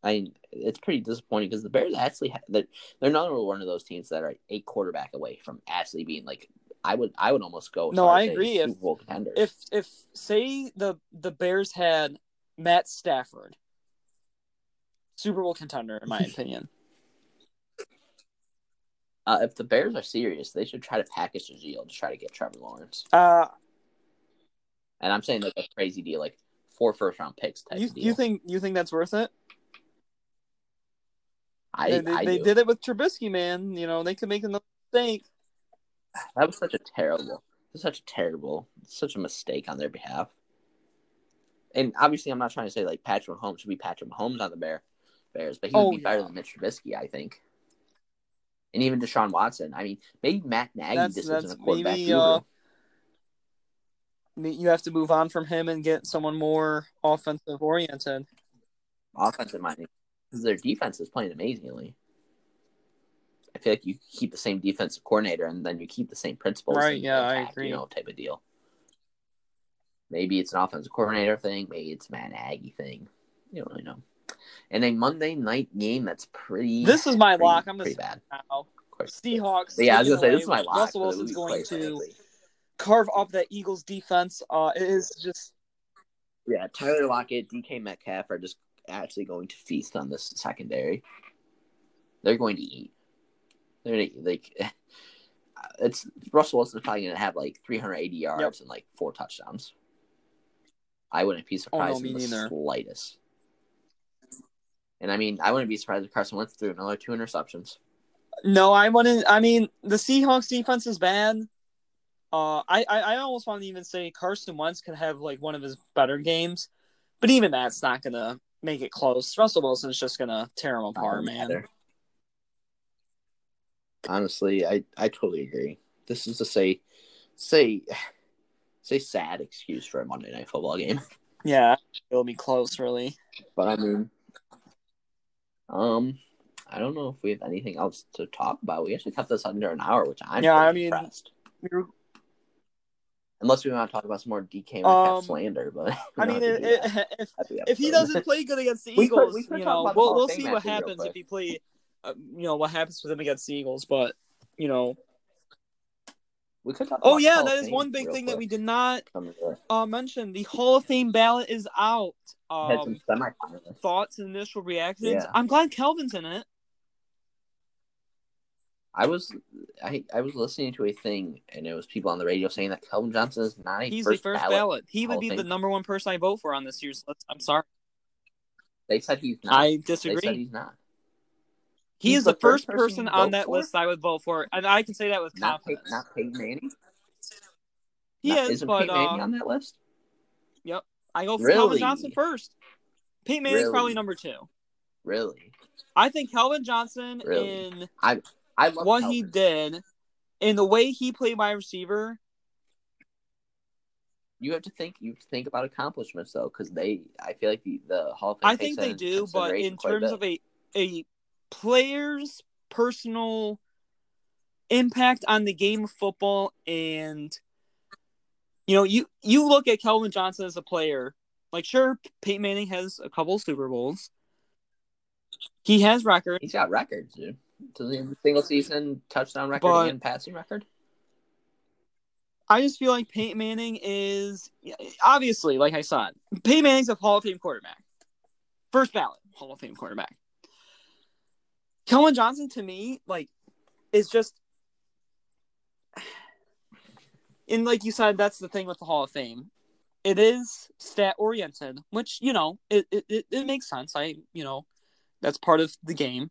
Speaker 1: I mean, it's pretty disappointing because the Bears actually ha- they're, they're another one of those teams that are a quarterback away from actually being like I would I would almost go.
Speaker 2: No, I agree. If-
Speaker 1: Super Bowl contender.
Speaker 2: If if say the the Bears had Matt Stafford, Super Bowl contender in my opinion.
Speaker 1: uh, if the Bears are serious, they should try to package a deal to try to get Trevor Lawrence.
Speaker 2: Uh,
Speaker 1: And I'm saying like a crazy deal, like four first round picks
Speaker 2: you you think you think that's worth it?
Speaker 1: I,
Speaker 2: they they,
Speaker 1: I
Speaker 2: they did it with Trubisky, man. You know they could make another mistake.
Speaker 1: That was such a terrible, such a terrible, such a mistake on their behalf. And obviously, I'm not trying to say like Patrick Mahomes should be Patrick Mahomes on the Bear Bears, but he would
Speaker 2: Oh,
Speaker 1: be better than Mitch Trubisky, I think. And even Deshaun Watson. I mean, maybe Matt Nagy
Speaker 2: That's-
Speaker 1: just
Speaker 2: that's
Speaker 1: isn't a quarterback
Speaker 2: maybe, uh, You have to move on from him and get someone more offensive oriented.
Speaker 1: offensive minded because their defense is playing amazingly. I feel like you keep the same defensive coordinator and then you keep the same principles.
Speaker 2: Right, yeah, I agree.
Speaker 1: You know, type of deal. Maybe it's an offensive coordinator thing. Maybe it's Matt Nagy thing. You don't really know. And a Monday night game that's pretty.
Speaker 2: This is my
Speaker 1: pretty,
Speaker 2: lock. I'm
Speaker 1: pretty bad.
Speaker 2: now.
Speaker 1: Of course.
Speaker 2: Seahawks.
Speaker 1: Yeah, I was gonna say this is my lock.
Speaker 2: Russell Wilson's going to carve up that Eagles defense. Uh, it is just
Speaker 1: Yeah, Tyler Lockett, DK Metcalf are just actually going to feast on this secondary. They're going to eat. They're gonna, like, it's Russell Wilson's probably going to have like 380 yards and like four touchdowns. I wouldn't be
Speaker 2: Oh, no,
Speaker 1: surprised in the
Speaker 2: neither.
Speaker 1: slightest. And I mean, I wouldn't be surprised if Carson Wentz threw another two interceptions.
Speaker 2: no. I wouldn't. I mean, the Seahawks defense is bad. Uh, I, I I almost want to even say Carson Wentz could have like one of his better games, but even that's not gonna make it close. Russell Wilson's just gonna tear him apart, man.
Speaker 1: matter. Honestly, I, I totally agree. This is to say, say, say sad excuse for a Monday night football game.
Speaker 2: Yeah, it'll be close, really.
Speaker 1: But I mean, um, I don't know if we have anything else to talk about. We actually kept this under an hour, which I'm
Speaker 2: Yeah, I mean-
Speaker 1: impressed. Unless we want to talk about some more DK
Speaker 2: Um,
Speaker 1: slander, but
Speaker 2: I mean,
Speaker 1: don't have to
Speaker 2: it, it, if if he doesn't play good against the
Speaker 1: We could-
Speaker 2: Eagles,
Speaker 1: we could
Speaker 2: you know, we'll we'll see what happens if he play. Uh, you know what happens with him against the Eagles, but you know.
Speaker 1: We could.
Speaker 2: Oh yeah, that is one big thing that we did not uh, mention. The Hall of Fame ballot is out.
Speaker 1: had some
Speaker 2: Um, thoughts and initial reactions.
Speaker 1: Yeah.
Speaker 2: I'm glad Calvin's in it.
Speaker 1: I was I I was listening to a thing, and it was people on the radio saying that Calvin Johnson is not a
Speaker 2: He's
Speaker 1: first,
Speaker 2: the first
Speaker 1: ballot.
Speaker 2: ballot. He would be the number one person I vote for on this year's list. I'm sorry,
Speaker 1: They said he's not.
Speaker 2: I
Speaker 1: They said
Speaker 2: disagree.
Speaker 1: he's not.
Speaker 2: He
Speaker 1: He's
Speaker 2: is the,
Speaker 1: the
Speaker 2: first
Speaker 1: first person
Speaker 2: person on that
Speaker 1: for?
Speaker 2: list I would vote for, and I can say that with
Speaker 1: Not Pey-
Speaker 2: confidence.
Speaker 1: not Peyton Manning.
Speaker 2: he
Speaker 1: Not-
Speaker 2: is,
Speaker 1: isn't
Speaker 2: but
Speaker 1: Peyton Manning
Speaker 2: uh,
Speaker 1: on that list?
Speaker 2: Yep, I go for
Speaker 1: Really?
Speaker 2: Calvin Johnson first. Peyton Manning's
Speaker 1: Really?
Speaker 2: probably number two.
Speaker 1: Really?
Speaker 2: I think Calvin Johnson
Speaker 1: Really?
Speaker 2: in
Speaker 1: I I love
Speaker 2: what he did, in the way he played wide receiver.
Speaker 1: You have to think. You have to think about accomplishments though, because they. I feel like the, the Hall of Fame.
Speaker 2: I think they do, but in terms of a a player's personal impact on the game of football, and you know, you you look at Calvin Johnson as a player. Like, sure, Peyton Manning has a couple Super Bowls. He has records.
Speaker 1: he's got records, dude. Does he have a single season touchdown record
Speaker 2: But-
Speaker 1: and passing record?
Speaker 2: I just feel like Peyton Manning is obviously, like I said, Peyton Manning's a Hall of Fame quarterback, first ballot Hall of Fame quarterback. Calvin Johnson to me, like, is just, and like you said, that's the thing with the Hall of Fame. It is stat oriented, which you know it, it it makes sense. I you know that's part of the game.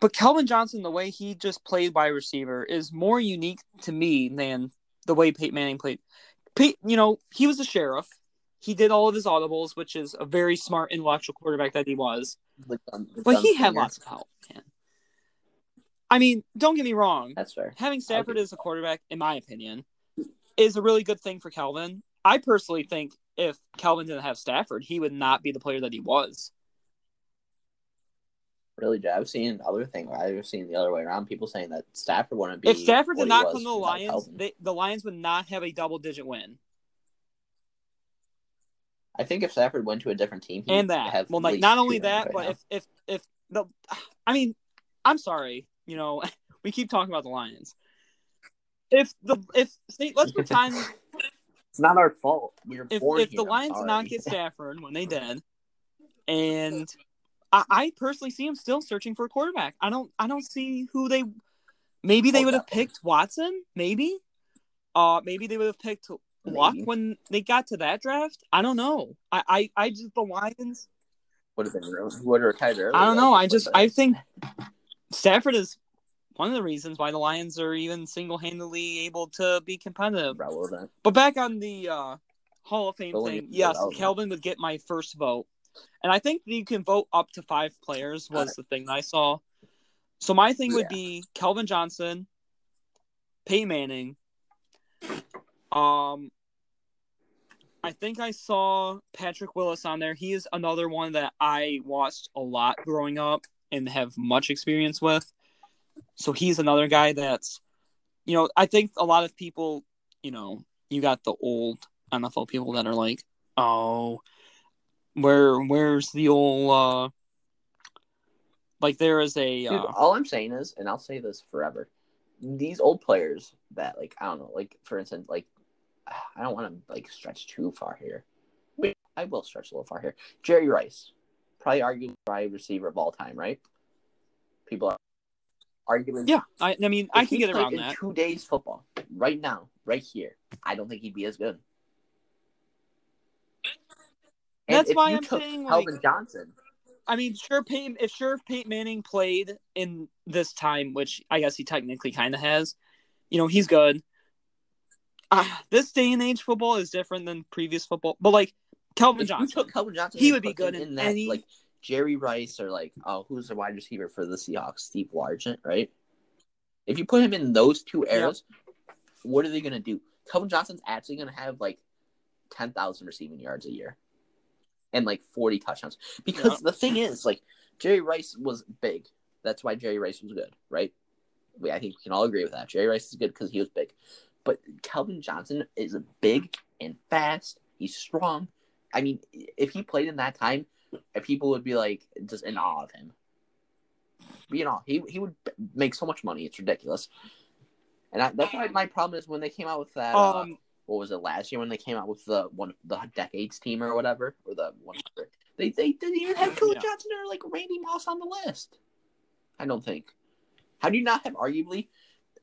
Speaker 2: But Calvin Johnson, the way he just played wide receiver, is more unique to me than the way Peyton Manning played. Peyton, you know, he was a sheriff. He did all of his audibles, which is a very smart intellectual quarterback that he was.
Speaker 1: Gun- the
Speaker 2: But he had lots of help. I mean, don't get me wrong.
Speaker 1: That's fair.
Speaker 2: Having Stafford as a quarterback, in my opinion, is a really good thing for Calvin. I personally think if Calvin didn't have Stafford, he would not be the player that he was.
Speaker 1: Really, I've seen other thing. I've seen the other way around. People saying that Stafford wouldn't be.
Speaker 2: If Stafford did not come to the Lions, they, the Lions would not have a double digit win.
Speaker 1: I think if Stafford went to a different team,
Speaker 2: and that.
Speaker 1: have
Speaker 2: Well, like not only that,
Speaker 1: right
Speaker 2: but
Speaker 1: now.
Speaker 2: if if if the, I mean, I'm sorry, you know, we keep talking about the Lions. If the if say, let's pretend
Speaker 1: it's not our fault. We were
Speaker 2: if if the Lions did not get Stafford when they did, and I, I personally see them still searching for a quarterback. I don't I don't see who they. Maybe they would have picked Watson. Maybe, uh, maybe they would have picked Luck when they got to that draft. I don't know. I I, I just the Lions.
Speaker 1: would have been would have retired early.
Speaker 2: I don't know. I just. I think Stafford is one of the reasons why the Lions are even single handedly able to be competitive.
Speaker 1: relevant.
Speaker 2: But back on the uh, Hall of Fame
Speaker 1: Still
Speaker 2: thing, yes. Calvin would get my first vote, and I think you can vote up to five players. Was the thing that I saw. So my thing would
Speaker 1: Yeah.
Speaker 2: be Calvin Johnson, Peyton Manning. Um, I think I saw Patrick Willis on there. He is another one that I watched a lot growing up and have much experience with. So he's another guy that's, you know, I think a lot of people, you know, you got the old NFL people that are like, oh, where where's the old uh like there is a
Speaker 1: Dude,
Speaker 2: uh,
Speaker 1: all I'm saying is, and I'll say this forever, these old players that like I don't know, like for instance, like I don't want to like stretch too far here. Wait, I will stretch a little far here. Jerry Rice, probably arguably wide receiver of all time, right? People are arguing.
Speaker 2: yeah. I, I mean, I can get around
Speaker 1: in
Speaker 2: that.
Speaker 1: Two days football right now, right here. I don't think he'd be as good. And
Speaker 2: That's why I'm saying,
Speaker 1: Calvin
Speaker 2: like-
Speaker 1: Johnson.
Speaker 2: I mean, sure, Peyton, if sure if Peyton Manning played in this time, which I guess he technically kind of has, you know, he's good. Uh, this day and age football is different than previous football, but like Calvin
Speaker 1: If
Speaker 2: Johnson,
Speaker 1: took Calvin Johnson,
Speaker 2: he would be good in
Speaker 1: that,
Speaker 2: any-
Speaker 1: like Jerry Rice or like oh, who's the wide receiver for the Seahawks? Steve Largent, right? If you put him in those two eras, what are they gonna do? Calvin Johnson's actually gonna have like ten thousand receiving yards a year and like forty touchdowns. Because
Speaker 2: Yeah.
Speaker 1: the thing is, like Jerry Rice was big. That's why Jerry Rice was good, right? We, I think we can all agree with that. Jerry Rice is good because he was big. But Calvin Johnson is big and fast. He's strong. I mean, if he played in that time, uh, people would be like just in awe of him. You know, he he would make so much money. It's ridiculous. And I, that's why my problem is when they came out with that. uh,
Speaker 2: um,
Speaker 1: what was it last year when they came out with the one the decades team or whatever or the one they they didn't even have Calvin
Speaker 2: Yeah.
Speaker 1: Johnson or like Randy Moss on the list. I don't think. How do you not have arguably,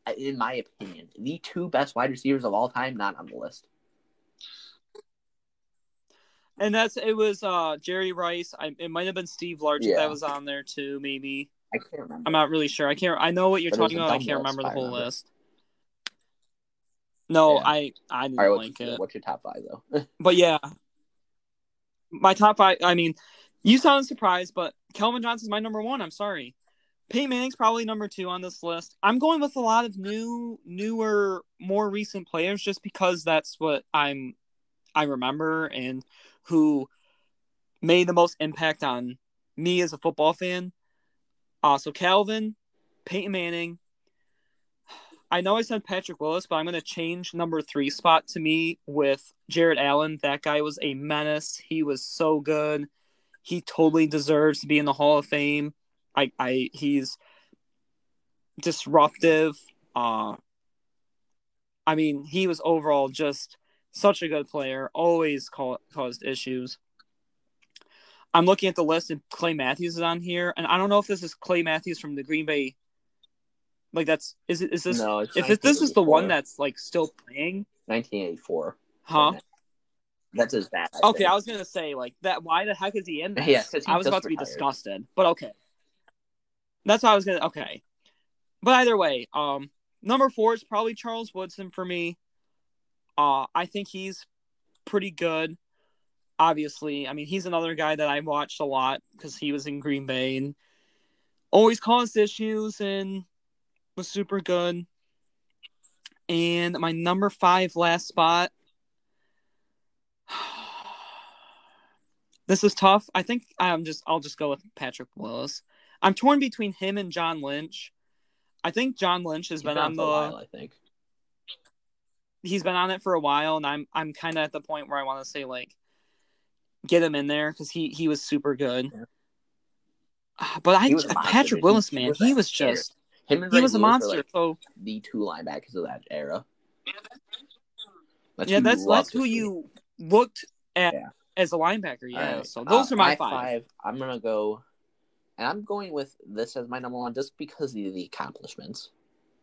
Speaker 1: uh, in my opinion, the two best wide receivers of all time not on the list?
Speaker 2: And that's it was uh Jerry Rice. I, it might have been Steve Largent
Speaker 1: Yeah.
Speaker 2: that was on there too. Maybe
Speaker 1: I can't remember.
Speaker 2: I'm not really sure. I can't. I know what you're
Speaker 1: But
Speaker 2: talking about. I can't remember the whole
Speaker 1: remember.
Speaker 2: list. No,
Speaker 1: Yeah.
Speaker 2: I I didn't
Speaker 1: right,
Speaker 2: like it.
Speaker 1: what's your top five though?
Speaker 2: But yeah, my top five. I mean, you sound surprised, but Calvin Johnson's my number one. I'm sorry. Peyton Manning's probably number two on this list. I'm going with a lot of new, newer, more recent players just because that's what I'm, I remember and who made the most impact on me as a football fan. Uh, so Calvin, Peyton Manning. I know I said Patrick Willis, but I'm going to change number three spot to me with Jared Allen. That guy was a menace. He was so good. He totally deserves to be in the Hall of Fame. I, I he's disruptive. Uh, I mean, he was overall just such a good player. Always call, caused issues. I'm looking at the list, and Clay Matthews is on here, and I don't know if this is Clay Matthews from the Green Bay. Like that's is it is this
Speaker 1: no, it's
Speaker 2: if it, this is the one that's like still playing,
Speaker 1: 1984.
Speaker 2: huh?
Speaker 1: That's his bad. I
Speaker 2: Okay,
Speaker 1: think.
Speaker 2: I was gonna say like that. Why the heck is he in this?
Speaker 1: Yeah, he
Speaker 2: I was about to be disgusted, but okay. That's why I was gonna. Okay, but either way, um, number four is probably Charles Woodson for me. Uh, I think he's pretty good. Obviously, I mean he's another guy that I watched a lot because he was in Green Bay and always caused issues and was super good. And my number five last spot. This is tough. I think I'm just I'll just go with Patrick Willis. I'm torn between him and John Lynch. I think John Lynch has
Speaker 1: He's
Speaker 2: been on the
Speaker 1: while, I think.
Speaker 2: He's been on it for a while and I'm I'm kind of at the point where I want to say like get him in there because he he was super good.
Speaker 1: Yeah.
Speaker 2: Uh, But I
Speaker 1: He was a monster,
Speaker 2: Patrick. Willis, man, he was just
Speaker 1: Him and
Speaker 2: he
Speaker 1: Ray
Speaker 2: was a
Speaker 1: Lewis
Speaker 2: monster.
Speaker 1: like,
Speaker 2: so
Speaker 1: the two linebackers of that era. That's
Speaker 2: yeah, that's that's who you looked at
Speaker 1: Yeah.
Speaker 2: as a linebacker. Yeah,
Speaker 1: right.
Speaker 2: so those
Speaker 1: Uh,
Speaker 2: are my, five.
Speaker 1: I'm gonna go, and I'm going with this as my number one just because of the accomplishments.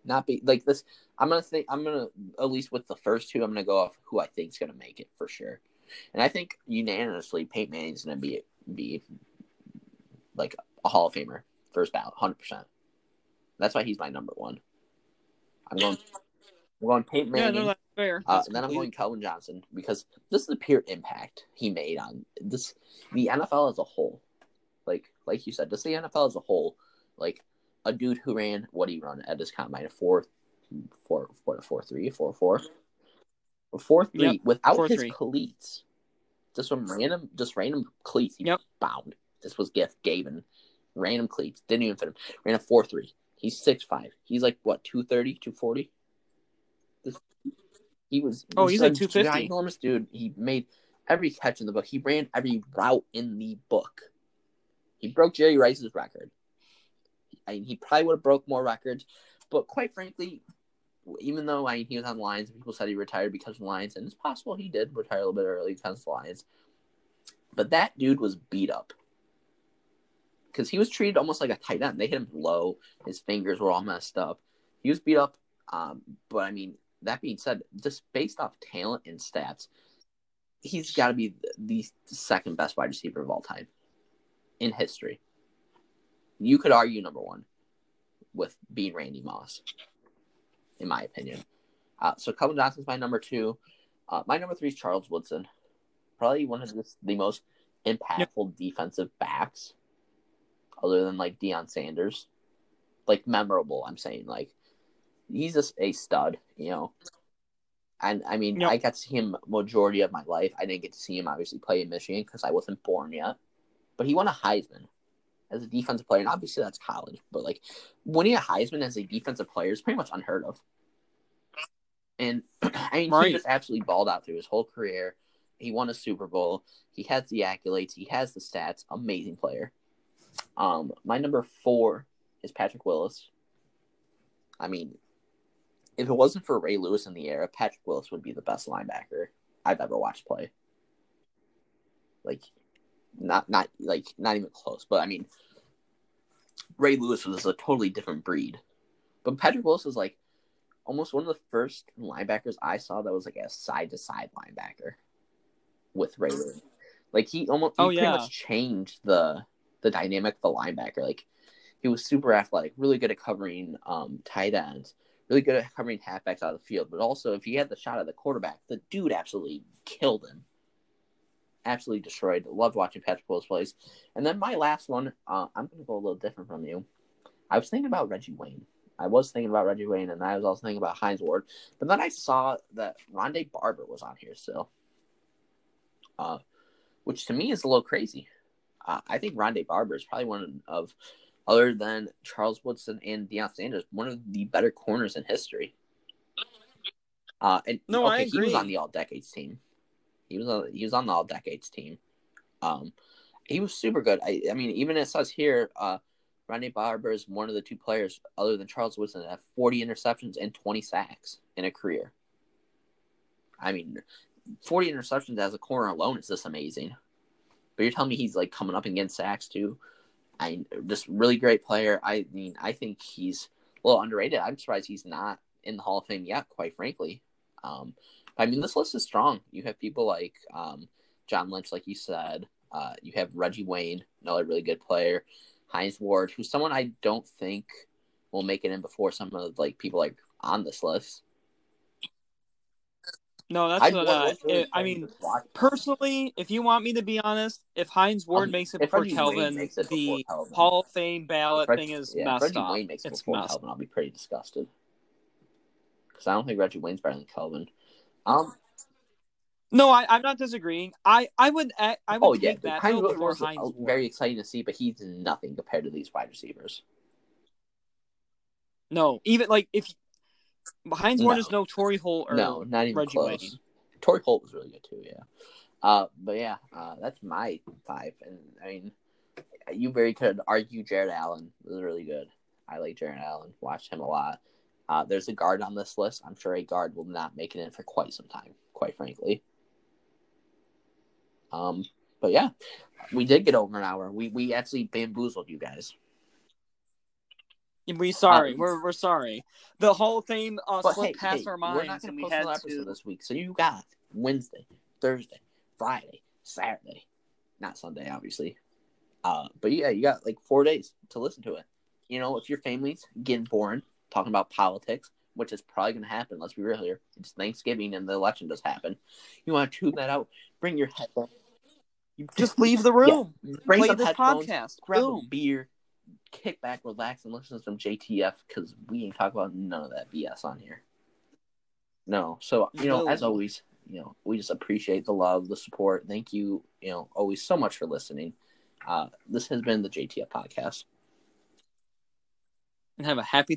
Speaker 1: Not be like this. I'm gonna think. I'm gonna at least with the first two. I'm gonna go off who I think's gonna make it for sure, and I think unanimously Peyton Manning's gonna be be like a Hall of Famer first ballot, hundred percent. That's why he's my number one. I'm going. I'm going Peyton
Speaker 2: Yeah,
Speaker 1: Manning.
Speaker 2: no, that's fair.
Speaker 1: Uh,
Speaker 2: That's
Speaker 1: then I'm going Calvin Johnson because this is the pure impact he made on this the NFL as a whole. Like like you said, just the NFL as a whole. Like a dude who ran what he run at his combine a four four four four three, four four. A four three
Speaker 2: Yep,
Speaker 1: without
Speaker 2: four
Speaker 1: his
Speaker 2: three.
Speaker 1: cleats. Just some random just random cleats he
Speaker 2: Yep.
Speaker 1: bound. This was gift Gavin. Random cleats. Didn't even fit him. Ran a four three. He's six five. He's like what, 230, 240? This, he was
Speaker 2: Oh,
Speaker 1: he
Speaker 2: he's like 250.
Speaker 1: ginormous dude. He made every catch in the book. He ran every route in the book. He broke Jerry Rice's record. I mean, he probably would have broke more records, but quite frankly, even though I mean, he was on Lions people said he retired because of Lions, and it's possible he did retire a little bit early because of Lions, but that dude was beat up because he was treated almost like a tight end. They hit him low. His fingers were all messed up. He was beat up. Um, but I mean, that being said, just based off talent and stats, he's got to be the second best wide receiver of all time in history. You could argue number one with being Randy Moss, in my opinion. Uh, so Calvin Johnson's my number two. Uh, my number three is Charles Woodson, probably one of the, the most impactful defensive backs, other than like Deion Sanders, like memorable. I'm saying like he's just a stud, you know. And I mean. I got to see him majority of my life. I didn't get to see him obviously play in Michigan because I wasn't born yet. But he won a Heisman as a defensive player, and obviously that's college. But like winning a Heisman as a defensive player is pretty much unheard of. And I mean,
Speaker 2: Right.
Speaker 1: he just absolutely balled out through his whole career. He won a Super Bowl. He has the accolades. He has the stats. Amazing player. Um, my number four is Patrick Willis. I mean, if it wasn't for Ray Lewis in the era, Patrick Willis would be the best linebacker I've ever watched play. Like, not not like not even close. But I mean, Ray Lewis was a totally different breed. But Patrick Willis was like almost one of the first linebackers I saw that was like a side to side linebacker with Ray Lewis. Like he almost he
Speaker 2: Oh,
Speaker 1: pretty
Speaker 2: yeah.
Speaker 1: much changed the the dynamic of the linebacker. Like he was super athletic, really good at covering um, tight ends, really good at covering halfbacks out of the field. But also, if he had the shot at the quarterback, the dude absolutely killed him. Absolutely destroyed. Loved watching Patrick Willis plays. And then my last one, uh, I'm going to go a little different from you. I was thinking about Reggie Wayne. I was thinking about Reggie Wayne, and I was also thinking about Hines Ward. But then I saw that Rondé Barber was on here still, uh, which to me is a little crazy. Uh, I think Rondé Barber is probably one of, other than Charles Woodson and Deion Sanders, one of the better corners in history. Uh, and
Speaker 2: No, I
Speaker 1: okay, he was on the All Decades team. He was on, he was on the All Decades team. Um, he was super good. I, I mean, even it says here, uh, Rondé Barber is one of the two players other than Charles Woodson that have 40 interceptions and 20 sacks in a career. I mean, 40 interceptions as a corner alone is just amazing. But you're telling me he's like coming up against sacks too. I just really great player. I mean, I think he's a little underrated. I'm surprised he's not in the Hall of Fame yet, quite frankly. Um, I mean, this list is strong. You have people like um, John Lynch, like you said. Uh, you have Reggie Wayne, another really good player. Hines Ward, who's someone I don't think will make it in before some of like people like on this list.
Speaker 2: No, that's what uh,
Speaker 1: really
Speaker 2: I mean. personally, if you want me to be honest, if Hines Ward
Speaker 1: Um,
Speaker 2: makes it before
Speaker 1: Reggie Calvin, it
Speaker 2: the
Speaker 1: before Calvin.
Speaker 2: Hall of Fame ballot
Speaker 1: Reggie-
Speaker 2: thing is
Speaker 1: yeah, if
Speaker 2: messed
Speaker 1: Reggie
Speaker 2: up.
Speaker 1: Wayne makes it
Speaker 2: It's
Speaker 1: before
Speaker 2: messed.
Speaker 1: Calvin, I'll be pretty disgusted. Because I don't think Reggie Wayne's better than Calvin. Um,
Speaker 2: No, I, I'm not disagreeing. I, I would I, would
Speaker 1: oh yeah,
Speaker 2: that
Speaker 1: Hines
Speaker 2: though
Speaker 1: Ward
Speaker 2: before
Speaker 1: was
Speaker 2: Hines
Speaker 1: uh, very exciting to see, but he's nothing compared to these wide receivers.
Speaker 2: No, even like if Hines Ward
Speaker 1: No.
Speaker 2: is no Torry Holt or
Speaker 1: no, not even
Speaker 2: Reggie
Speaker 1: close.
Speaker 2: Wayne.
Speaker 1: Torry Holt was really good too. Yeah, Uh, but yeah, uh, that's my five, and I mean, you very could argue Jared Allen was really good. I like Jared Allen, watched him a lot. Uh, there's a guard on this list. I'm sure a guard will not make it in for quite some time, quite frankly. Um, but yeah, we did get over an hour. We we actually bamboozled you guys.
Speaker 2: We sorry, uh, we're we're sorry. The whole thing uh, slipped
Speaker 1: hey,
Speaker 2: past
Speaker 1: hey,
Speaker 2: our minds,
Speaker 1: we're not
Speaker 2: and
Speaker 1: gonna
Speaker 2: we
Speaker 1: post
Speaker 2: had
Speaker 1: episode
Speaker 2: to.
Speaker 1: this week. So you got Wednesday, Thursday, Friday, Saturday, not Sunday, obviously. Uh, but yeah, you got like four days to listen to it. You know, if your family's getting boring talking about politics, which is probably going to happen. Let's be real here. It's Thanksgiving and the election does happen. You want to tune that out? Bring your headphones.
Speaker 2: You just leave the room.
Speaker 1: Yeah. Bring
Speaker 2: Play this
Speaker 1: headphones,
Speaker 2: podcast.
Speaker 1: Grab
Speaker 2: Boom.
Speaker 1: a beer, kick back, relax, and listen to some JTF because we ain't talking about none of that BS on here. No. So you know,
Speaker 2: No.
Speaker 1: as always, you know, we just appreciate the love, the support. Thank you, you know, always so much for listening. Uh, this has been the JTF podcast.
Speaker 2: And have a happy